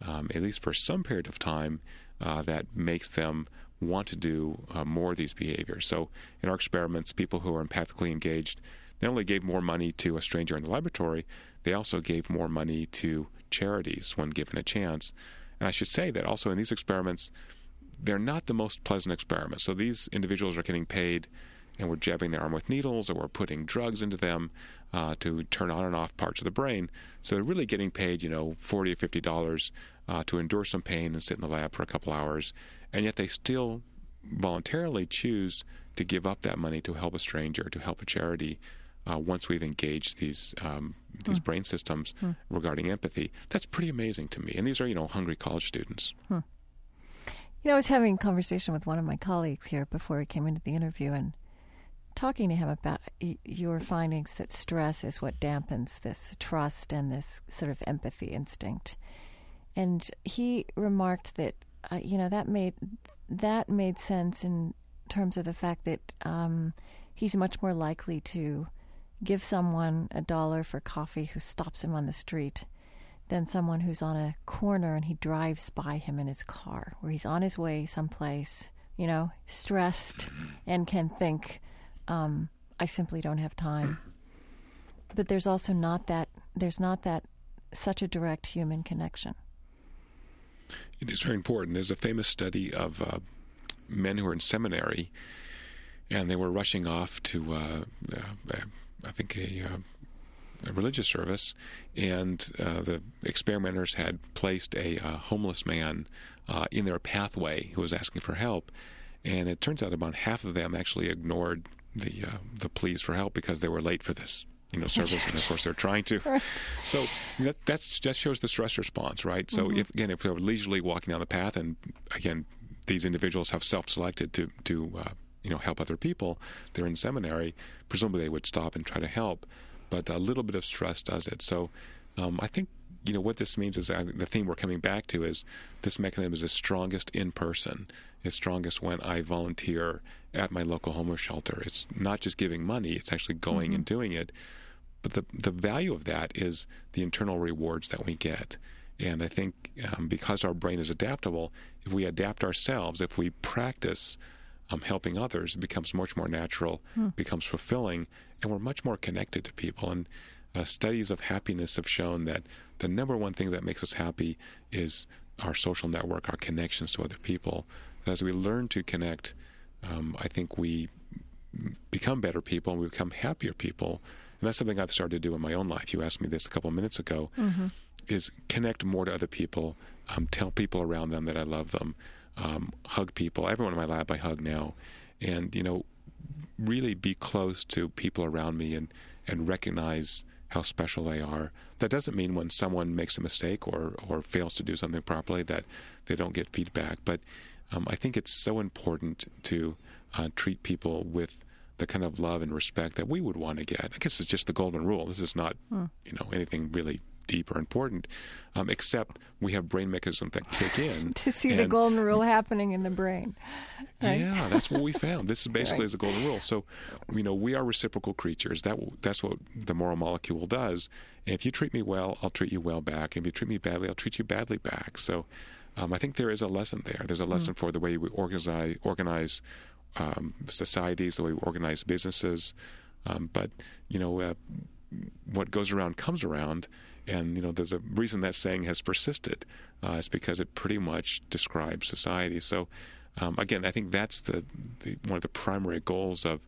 Speaker 5: um, at least for some period of time, uh, that makes them want to do uh, more of these behaviors. So in our experiments, people who are empathically engaged not only gave more money to a stranger in the laboratory, they also gave more money to charities when given a chance. And I should say that also in these experiments, they're not the most pleasant experiments. So these individuals are getting paid and we're jabbing their arm with needles or we're putting drugs into them uh, to turn on and off parts of the brain. So they're really getting paid, you know, forty or fifty dollars uh, to endure some pain and sit in the lab for a couple hours and yet they still voluntarily choose to give up that money to help a stranger, to help a charity. Uh, once we've engaged these um, these hmm. brain systems hmm. regarding empathy, that's pretty amazing to me. And these are you know hungry college students.
Speaker 1: Hmm. You know, I was having a conversation with one of my colleagues here before we came into the interview, and talking to him about your findings that stress is what dampens this trust and this sort of empathy instinct. And he remarked that uh, you know that made that made sense in terms of the fact that um, he's much more likely to give someone a dollar for coffee who stops him on the street than someone who's on a corner and he drives by him in his car, where he's on his way someplace, you know, stressed and can think, um, I simply don't have time. But there's also not that, there's not that such a direct human connection.
Speaker 5: It is very important. There's a famous study of uh, men who were in seminary, and they were rushing off to, uh, uh, I think, a, uh, a, religious service, and uh, the experimenters had placed a uh, homeless man in their pathway who was asking for help, and it turns out about half of them actually ignored the the pleas for help because they were late for this you know service and of course they're trying to. [LAUGHS] So that that's just shows the stress response right? So mm-hmm. if again if they're leisurely walking down the path and again these individuals have self-selected to to uh, you know help other people they're in seminary presumably they would stop and try to help but a little bit of stress does it. So um, i think you know what this means is uh, the theme we're coming back to is this mechanism is the strongest in person is strongest when i volunteer at my local homeless shelter it's not just giving money it's actually going mm-hmm. and doing it but the the value of that is the internal rewards that we get. And I think um, because our brain is adaptable, if we adapt ourselves, if we practice um, helping others, it becomes much more natural, hmm. becomes fulfilling, and we're much more connected to people. And uh, studies of happiness have shown that the number one thing that makes us happy is our social network, our connections to other people. As we learn to connect, um, I think we become better people and we become happier people and that's something I've started to do in my own life. You asked me this a couple of minutes ago. Mm-hmm. Is connect more to other people, um, tell people around them that I love them, um, hug people. Everyone in my lab I hug now, and you know, really be close to people around me and and recognize how special they are. That doesn't mean when someone makes a mistake or or fails to do something properly that they don't get feedback. But um, I think it's so important to uh, treat people with the kind of love and respect that we would want to get. I guess it's just the golden rule. This is not, hmm. you know, anything really deep or important, um, except we have brain mechanisms that kick in [LAUGHS]
Speaker 1: to see and, the golden rule happening in the brain.
Speaker 5: Right? Yeah, that's what we found. This is [LAUGHS] basically right. is the golden rule. So, you know, we are reciprocal creatures. That that's what the moral molecule does. And if you treat me well, I'll treat you well back. If you treat me badly, I'll treat you badly back. So, um, I think there is a lesson there. There's a hmm. lesson mm. for the way we organize organize um, societies, the way we organize businesses. Um, but you know, uh, what goes around comes around, and you know, there's a reason that saying has persisted. Uh, it's because it pretty much describes society. So, um, again, I think that's the, the, one of the primary goals of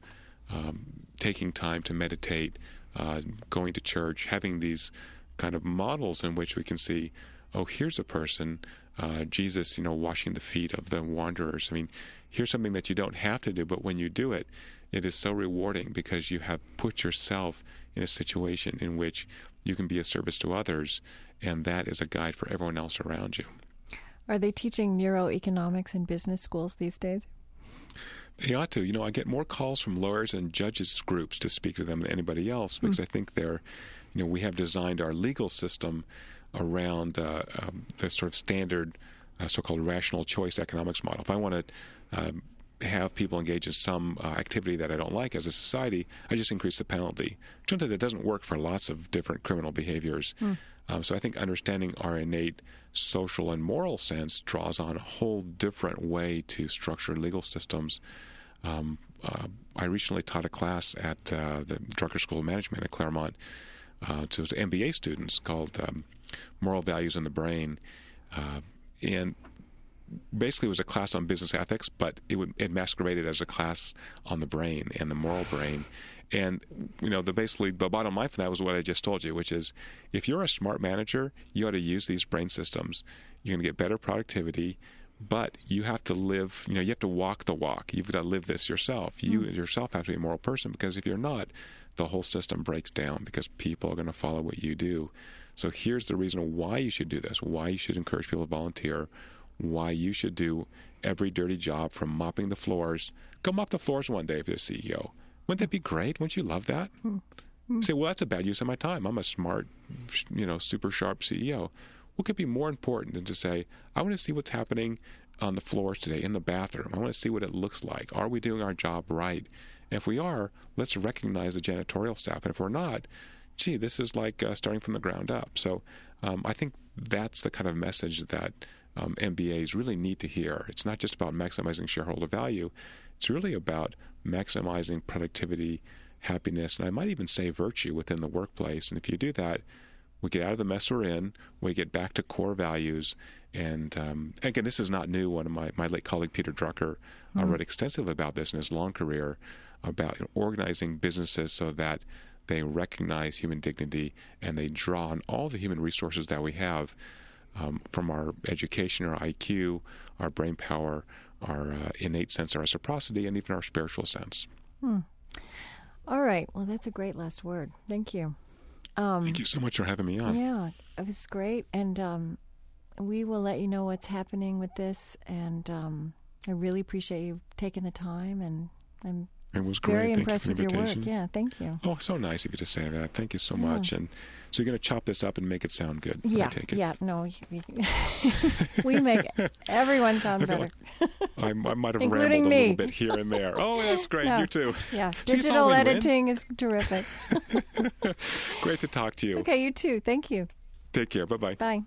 Speaker 5: um, taking time to meditate, uh, going to church, having these kind of models in which we can see, oh, here's a person, uh, Jesus, you know, washing the feet of the wanderers. I mean, here's something that you don't have to do, but when you do it, it is so rewarding because you have put yourself in a situation in which you can be a service to others, and that is a guide for everyone else around you.
Speaker 1: Are they teaching neuroeconomics in business schools these days?
Speaker 5: They ought to. You know, I get more calls from lawyers and judges groups to speak to them than anybody else because mm. I think they're, you know, we have designed our legal system around uh, um, the sort of standard uh, so-called rational choice economics model. If I want to um, have people engage in some uh, activity that I don't like as a society, I just increase the penalty. Turns out it doesn't work for lots of different criminal behaviors. Mm. Um, so I think understanding our innate social and moral sense draws on a whole different way to structure legal systems. Um, uh, I recently taught a class at uh, the Drucker School of Management at Claremont uh, to MBA students called um, Moral Values in the Brain. Uh, and basically it was a class on business ethics, but it, would, it masqueraded as a class on the brain and the moral brain. And you know, the basically the bottom line for that was what I just told you, which is if you're a smart manager, you ought to use these brain systems. You're going to get better productivity, but you have to live. You know, you have to walk the walk. You've got to live this yourself. You mm. yourself have to be a moral person because if you're not, the whole system breaks down because people are going to follow what you do. So here's the reason why you should do this. Why you should encourage people to volunteer why you should do every dirty job from mopping the floors. Go mop the floors one day for the CEO. Wouldn't that be great? Wouldn't you love that? Mm-hmm. Say, well, that's a bad use of my time. I'm a smart, you know, super sharp CEO. What could be more important than to say, I want to see what's happening on the floors today in the bathroom. I want to see what it looks like. Are we doing our job right? And if we are, let's recognize the janitorial staff. And if we're not, gee, this is like uh, starting from the ground up. So um, I think that's the kind of message that um, MBAs really need to hear. It's not just about maximizing shareholder value, it's really about maximizing productivity, happiness, and I might even say virtue within the workplace. And if you do that, we get out of the mess we're in, we get back to core values. And um, again, this is not new. One of my, my late colleague, Peter Drucker, mm-hmm. uh, wrote extensively about this in his long career about organizing businesses so that they recognize human dignity and they draw on all the human resources that we have um, from our education, our IQ, our brain power, our uh, innate sense of reciprocity, and even our spiritual sense.
Speaker 1: Hmm. All right. Well, that's a great last word. Thank you.
Speaker 5: Um, Thank you so much for having me on.
Speaker 1: Yeah, it was great. And um, we will let you know what's happening with this. And um, I really appreciate you taking the time. And I'm
Speaker 5: it was great.
Speaker 1: Very
Speaker 5: thank
Speaker 1: impressed
Speaker 5: you
Speaker 1: with your work. Yeah, thank you.
Speaker 5: Oh, so nice of you to say that. Thank you so yeah. much. And so you're going to chop this up and make it sound good.
Speaker 1: Yeah, take it yeah. No, [LAUGHS] we, make everyone sound better.
Speaker 5: Like I, I, might have Including rambled me. a little bit here and there. Oh, that's great. No, you too.
Speaker 1: Yeah, [LAUGHS] See, digital editing is terrific. [LAUGHS]
Speaker 5: great to talk to you.
Speaker 1: Okay, you too. Thank you.
Speaker 5: Take care. Bye-bye.
Speaker 1: Bye.